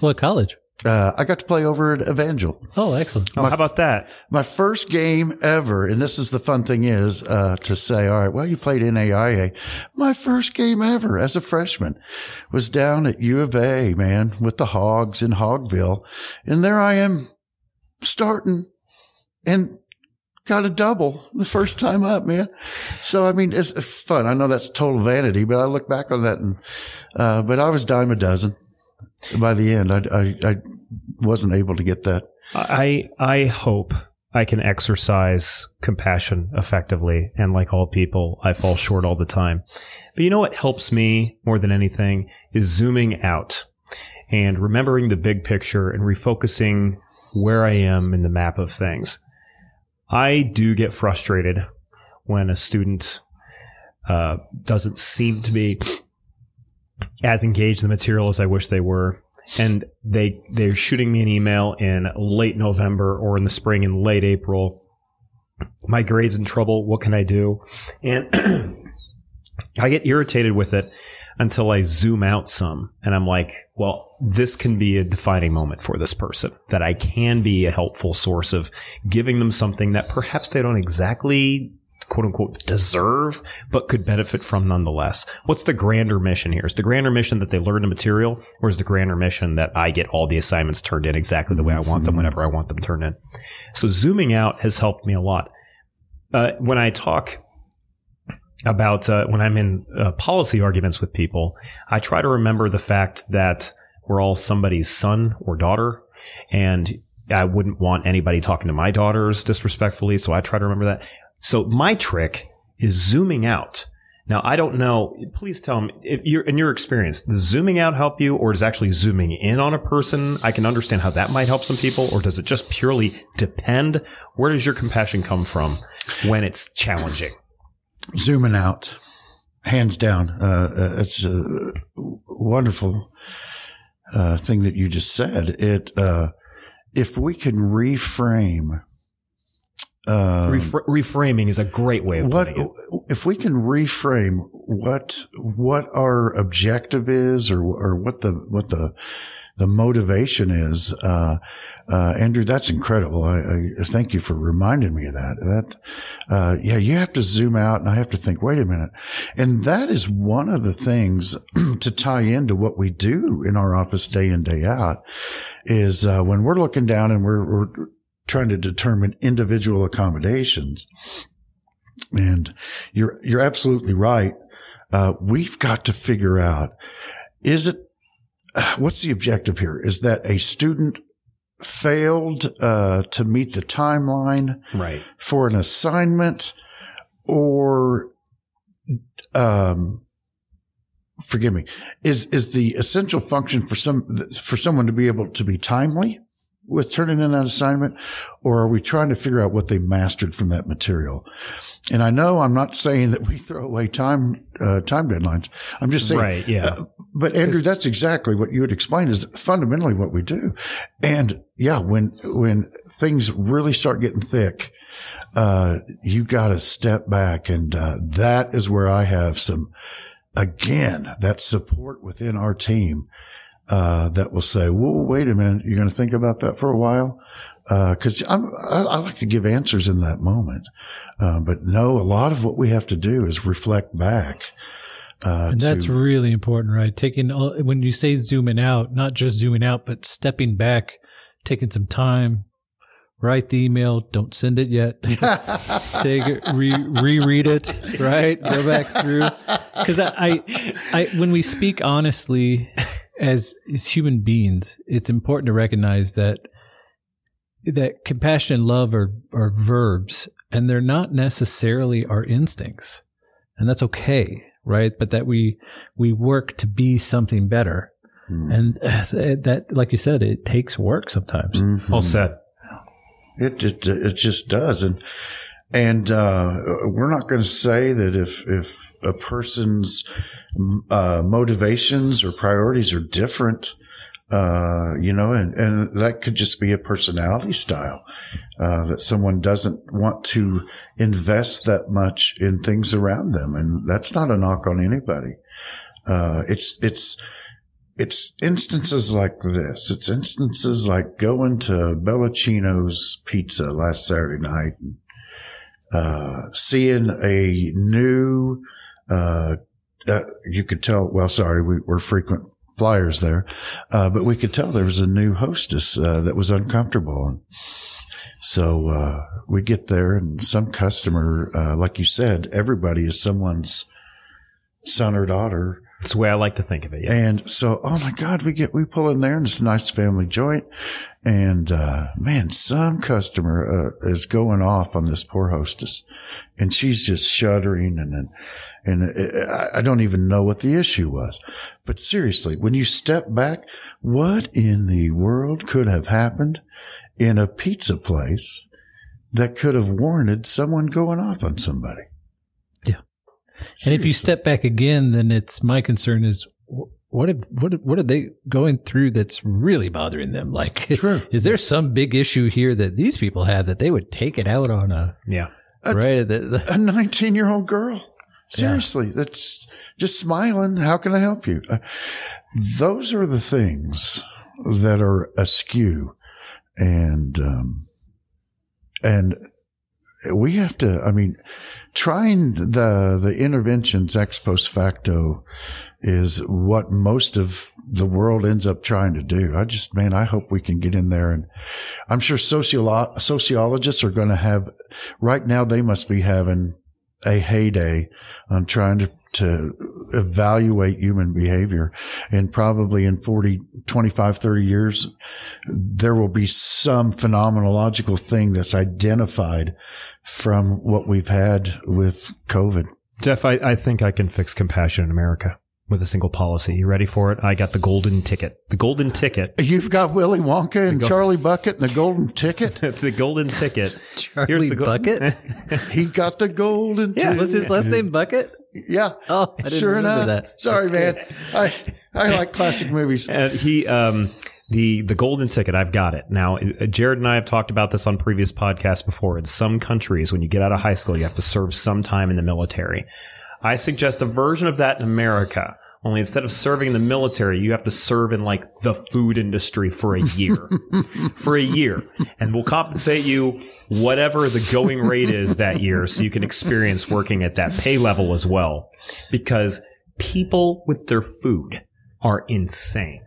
What college? Uh, I got to play over at Evangel. Oh, excellent. Oh, how about that? My first game ever, and this is the fun thing is uh, to say, all right, well, you played NAIA. My first game ever as a freshman was down at U of A, man, with the Hogs in Hogville, and there I am starting and got a double the first time up, man. So I mean, it's fun. I know that's total vanity, but I look back on that and, uh, but I was dime a dozen by the end. I, I, I wasn't able to get that. I I hope I can exercise compassion effectively, and like all people, I fall short all the time. But you know what helps me more than anything is zooming out and remembering the big picture and refocusing where I am in the map of things. I do get frustrated when a student uh, doesn't seem to be as engaged in the material as I wish they were. And they they're shooting me an email in late November or in the spring in late April. My grade's in trouble. What can I do? And [CLEARS THROAT] I get irritated with it until I zoom out some and I'm like, well, this can be a defining moment for this person that I can be a helpful source of giving them something that perhaps they don't exactly quote unquote deserve, but could benefit from nonetheless. What's the grander mission here? Is the grander mission that they learn the material or is the grander mission that I get all the assignments turned in exactly the way I want them whenever I want them turned in? So zooming out has helped me a lot. Uh, when I talk about uh, when I'm in uh, policy arguments with people, I try to remember the fact that we're all somebody's son or daughter, and I wouldn't want anybody talking to my daughters disrespectfully. So I try to remember that. So my trick is zooming out. Now I don't know. Please tell me if you're in your experience, does zooming out help you, or does actually zooming in on a person? I can understand how that might help some people, or does it just purely depend? Where does your compassion come from when it's challenging? Zooming out, hands down. Uh, uh, it's a wonderful uh, thing that you just said. It uh, if we can reframe. Uh, Refra- reframing is a great way of what putting it. if we can reframe what what our objective is or or what the what the the motivation is uh, uh, Andrew that's incredible I, I thank you for reminding me of that that uh, yeah you have to zoom out and I have to think wait a minute and that is one of the things [CLEARS THROAT] to tie into what we do in our office day in day out is uh, when we're looking down and we're, we're trying to determine individual accommodations and you're you're absolutely right. Uh, we've got to figure out is it [SIGHS] what's the objective here? Is that a student failed uh, to meet the timeline Right. for an assignment, or um, forgive me, is is the essential function for some for someone to be able to be timely with turning in that assignment, or are we trying to figure out what they mastered from that material? And I know I'm not saying that we [LAUGHS] throw away time uh, time deadlines. I'm just saying, Right, yeah. uh, but Andrew, that's exactly what you would explain is fundamentally what we do. And yeah, when when things really start getting thick, uh, you got to step back, and uh, that is where I have some again that support within our team uh, that will say, "Whoa, wait a minute, you're going to think about that for a while." Because I'm I, I like to give answers in that moment, uh, but no, a lot of what we have to do is reflect back. Uh, And that's to- really important, right? Taking all- when you say zooming out, not just zooming out, but stepping back, taking some time, write the email, don't send it yet. [LAUGHS] Take it, re, reread it, right? Go back through. Because I, I, I, when we speak honestly as as human beings, it's important to recognize that that compassion and love are are verbs, and they're not necessarily our instincts, and that's okay, right? But that we we work to be something better, and uh, that, like you said, it takes work sometimes. Mhm. All said. It it it just does, and and uh, we're not going to say that if if a person's uh, motivations or priorities are different, uh, you know, and and that could just be a personality style uh, that someone doesn't want to invest that much in things around them, and that's not a knock on anybody. Uh, it's it's it's instances like this. It's instances like going to Bellacino's Pizza last Saturday night and uh, seeing a new, uh, uh, you could tell, well, sorry, we were frequent flyers there, uh, but we could tell there was a new hostess uh, that was uncomfortable. And so uh, we get there, and some customer, uh, like you said, everybody is someone's son or daughter. It's the way I like to think of it. Yeah. And so, oh my God, we get, we pull in there and it's a nice family joint. And, uh, man, some customer, uh, is going off on this poor hostess and she's just shuddering and, and, and uh, I- I don't even know what the issue was. But seriously, when you step back, what in the world could have happened in a pizza place that could have warranted someone going off on somebody? And if you step back again, then it's my concern is what if, what what are they going through that's really bothering them? Like, [LAUGHS] True. is there some big issue here that these people have that they would take it out on a yeah. That's- right? The, the, a 19 year old girl. Seriously, that's just smiling. How can I help you? Uh, those are the things that are askew and, um, and we have to, I mean, trying the, the interventions ex post facto is what most of the world ends up trying to do. I just, man, I hope we can get in there and I'm sure sociolo- sociologists are going to have right now they must be having a heyday on trying to, to evaluate human behavior. And probably in 40, 25, 30 years, there will be some phenomenological thing that's identified from what we've had with COVID. Jeff, I, I think I can fix compassion in America with a single policy. You ready for it? I got the golden ticket. The golden ticket. You've got Willy Wonka and Charlie Bucket and the golden ticket. [LAUGHS] the golden ticket. [LAUGHS] Charlie the go- Bucket. [LAUGHS] He got the golden Yeah. ticket. What's his last name? Bucket. Yeah. Oh, I didn't sure remember enough. that. Sorry, That's man. I, I like classic [LAUGHS] movies. And he, um, the the golden ticket. I've got it now. uh, Jared and I have talked about this on previous podcasts before. In some countries, when you get out of high school, you have to serve some time in the military. I suggest a version of that in America. Only instead of serving in the military, you have to serve in like the food industry for a year. [LAUGHS] for a year. And we'll compensate you whatever the going rate is that year so you can experience working at that pay level as well. Because people with their food are insane.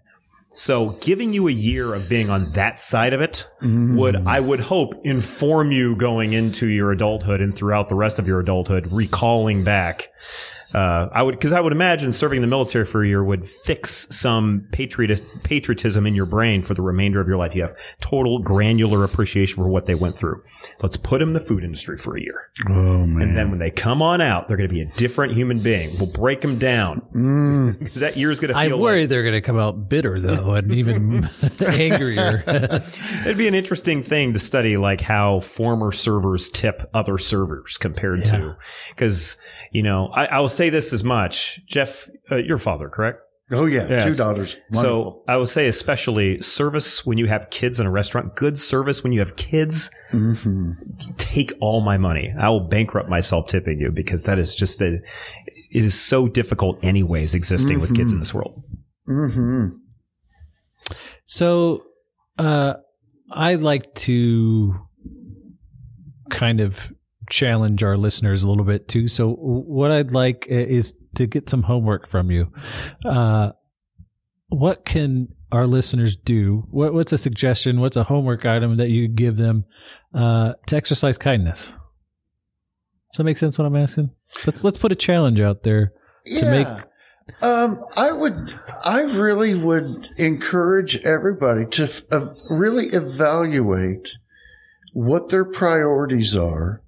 So giving you a year of being on that side of it mm-hmm. would, I would hope, inform you going into your adulthood and throughout the rest of your adulthood, recalling back. Uh, I would, cause I would imagine serving in the military for a year would fix some patriot, patriotism in your brain for the remainder of your life. You have total granular appreciation for what they went through. Let's put them in the food industry for a year. Oh, man. And then when they come on out, they're going to be a different human being. We'll break them down. [LAUGHS] Because that year's going to I worry like, they're going to come out bitter though, and even [LAUGHS] angrier. [LAUGHS] it'd be an interesting thing to study, like how former servers tip other servers compared to, because, you know, I, I will say this as much. Jeff, uh, your father, correct? Oh, yeah. Yes. Two daughters. Wonderful. So I will say, especially service when you have kids in a restaurant, good service when you have kids, hmm take all my money. I will bankrupt myself tipping you because that is just a, it is so difficult anyways existing with kids in this world. hmm So, uh, I like to kind of challenge our listeners a little bit too. So, what I'd like is to get some homework from you. Uh, what can our listeners do? What, what's a suggestion? What's a homework item that you give them uh, to exercise kindness? Does that make sense? What I'm asking? Let's let's put a challenge out there. to make- Um, I would, I really would encourage everybody to f- uh, really evaluate what their priorities are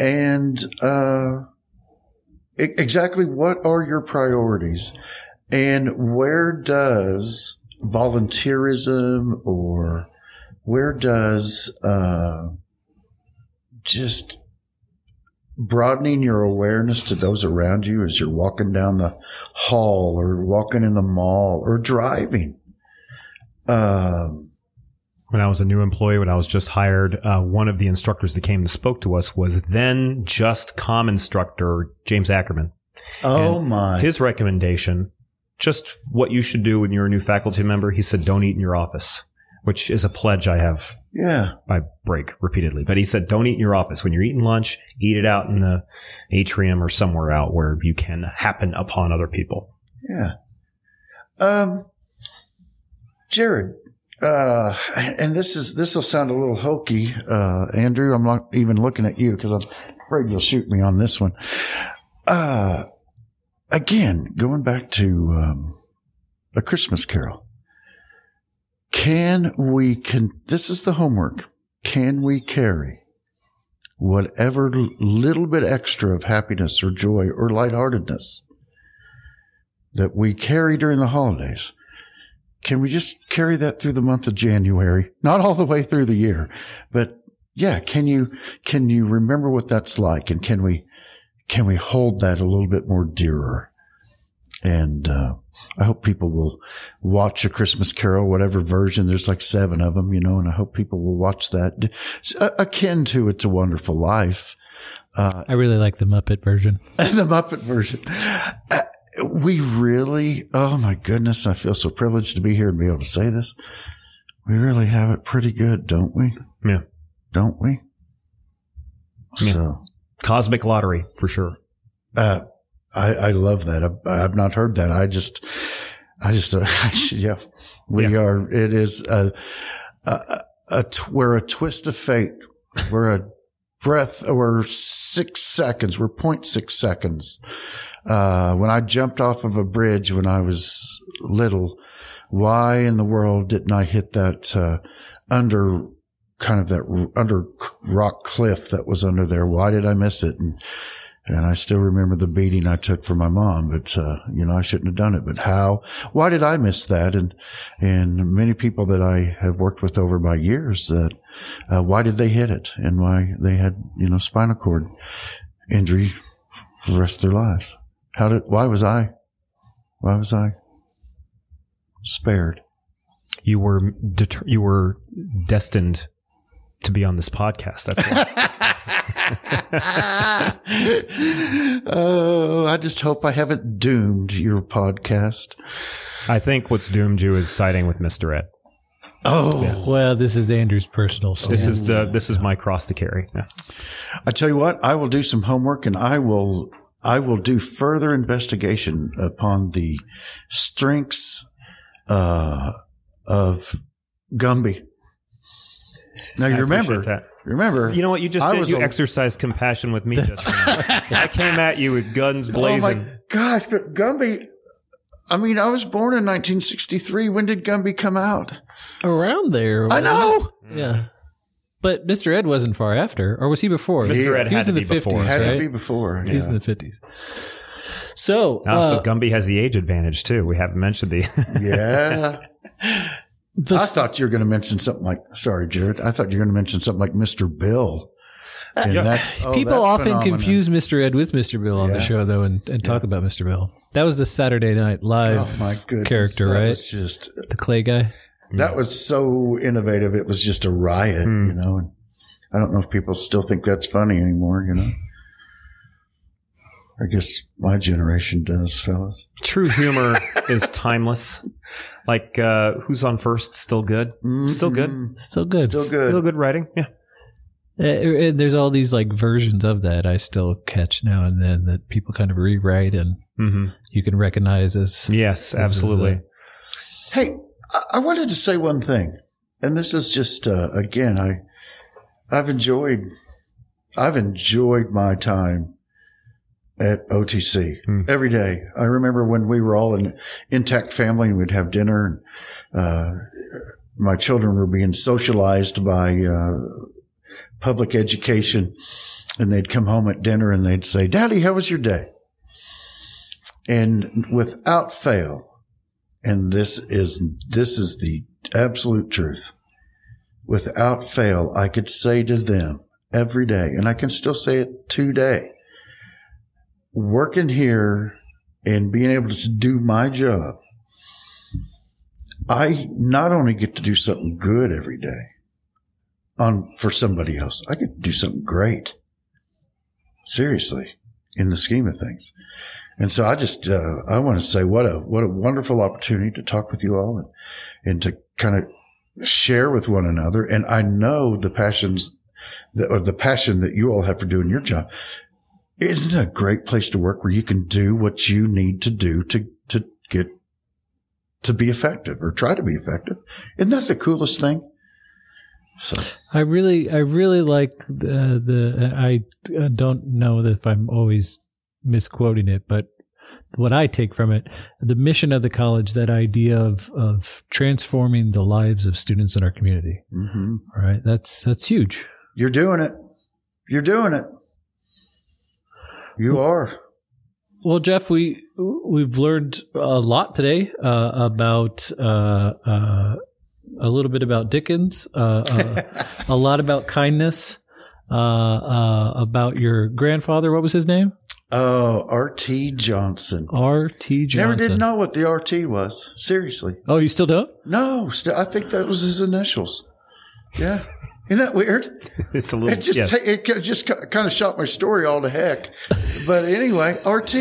and, uh, exactly what are your priorities and where does volunteerism or where does, uh, just broadening your awareness to those around you as you're walking down the hall or walking in the mall or driving. Um, When I was a new employee, when I was just hired, uh, one of the instructors that came and spoke to us was then just com instructor James Ackerman. oh And my. His recommendation just what you should do when you're a new faculty member. He said, don't eat in your office, which is a pledge I have Yeah. by break repeatedly. But he said, don't eat in your office. When you're eating lunch, eat it out in the atrium or somewhere out where you can happen upon other people. Yeah. Um, Jared, uh, and this is, this will sound a little hokey. Uh, Andrew, I'm not even looking at you because I'm afraid you'll shoot me on this one. Uh, again, going back to, um, a Christmas carol. Can we, can, this is the homework. Can we carry whatever little bit extra of happiness or joy or lightheartedness that we carry during the holidays. Can we just carry that through the month of January? Not all the way through the year, but yeah, can you, can you remember what that's like? And can we, can we hold that a little bit more dearer? And, uh, I hope people will watch a Christmas Carol, whatever version. There's like seven of them, you know, and I hope people will watch that a- akin to It's a Wonderful Life. I really like the Muppet version. [LAUGHS] the Muppet version. Uh, we really, oh my goodness, I feel so privileged to be here and be able to say this. We really have it pretty good, don't we? Yeah. Don't we? Yeah. So, Cosmic lottery for sure. uh, I, I love that. I've, I've not heard that. I just, I just, uh, [LAUGHS] yeah, we Yeah. are, it is a, a, a, we're a twist of fate. We're a breath, we're six seconds. We're 0.6 seconds. Uh, when I jumped off of a bridge when I was little, why in the world didn't I hit that, uh, under kind of that under rock cliff that was under there? Why did I miss it? And, and I still remember the beating I took from my mom, but, uh, you know, I shouldn't have done it. But how, why did I miss that? And, and many people that I have worked with over my years that, uh, why did they hit it and why they had, you know, spinal cord injury for the rest of their lives? How did, why was I, why was I spared? You were deter- you were destined to be on this podcast. That's why. [LAUGHS] oh, I just hope I haven't doomed your podcast. I think what's doomed you is siding with Mr. Ed. Oh, Well, this is Andrew's personal stand. This is the this is my cross to carry. Yeah. I tell you what, I will do some homework and I will, I will do further investigation upon the strengths, uh, of Gumby. Now you I remember, that. remember, You know what you just I did? You a- exercised compassion with me. Just now. I came at you with guns Oh blazing. my gosh, but Gumby, I mean, I was born in 1963. When did Gumby come out? around there. I know. Yeah. But Mr. Ed wasn't far after, or was he before? Mr. Ed He had was to in the be before. 50s, Had right? to be before. He was in the 50s. So, Ah, so uh, Gumby has the age advantage too. We haven't mentioned the. [LAUGHS] yeah. the- I thought you were going to mention something like, sorry, Jared. I thought you were going to mention something like Mr. Bill. And Yeah. that's, oh, people that often phenomenon. confuse Mr. Ed with Mr. Bill on Yeah. the show, though, and, and talk about Mr. Bill. That was the Saturday Night Live, Oh my goodness. character, that right? Was just, the clay guy. That was so innovative. It was just a riot, Hmm. you know, and I don't know if people still think that's funny anymore, you know. I guess my generation does, fellas. True humor [LAUGHS] is timeless. Like uh, who's on first? Still good. Still good. Mhm. Still good. Still good. Still good writing. Yeah. Uh, and there's all these like versions of that I still catch now and then that people kind of rewrite and hmm you can recognize as Yes, is, absolutely. uh, Hey, I, wanted to say one thing, and this is just uh, again, I I've enjoyed I've enjoyed my time at OTC Hmm. every day. I remember when we were all an intact family and we'd have dinner, and uh, my children were being socialized by uh, public education, and they'd come home at dinner and they'd say, "Daddy, how was your day?" And without fail, and this is this is the absolute truth. Without fail, I could say to them every day, and I can still say it today. Working here and being able to do my job, I not only get to do something good every day on for somebody else, I get to do something great. Seriously. in the scheme of things. And so I just, uh, I want to say what a, what a wonderful opportunity to talk with you all and, and to kind of share with one another. And I know the passions that, or the passion that you all have for doing your job. Isn't a great place to work where you can do what you need to do to, to get, to be effective or try to be effective? Isn't that the coolest thing? So I really, I really like the, the I don't know if I'm always misquoting it, but what I take from it, the mission of the college, that idea of, of transforming the lives of students in our community. mhm. All right. That's, that's huge. you're doing it. You're doing it. You are. Well, Jeff, we we've learned a lot today uh, about uh, uh, a little bit about Dickens, uh, uh, [LAUGHS] a lot about kindness, uh, uh, about your grandfather. What was his name? Oh, R.T. Johnson. R. T. Johnson. Never did know what the R.T. was. Seriously. Oh, you still don't? No, st- I think that was his initials. Yeah. Isn't that weird? [LAUGHS] It's a little. It just yeah. ta- it ca- just kind of shot my story all to heck. But anyway, RT.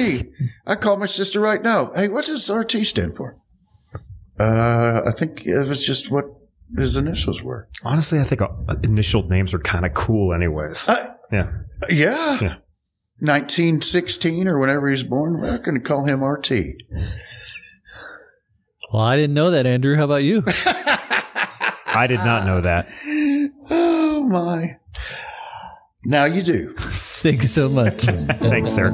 I call my sister right now. Hey, what does RT stand for? Uh, I think it was just what his initials were. Honestly, I think uh, initial names are kind of cool, anyways. Uh, yeah. yeah. Yeah. 1916 or whenever he was born. We're going to call him RT. Well, I didn't know that, Andrew. How about you? [LAUGHS] I did not know that. Oh my. Now you do. [LAUGHS] Thank you so much. [LAUGHS] Thanks, sir.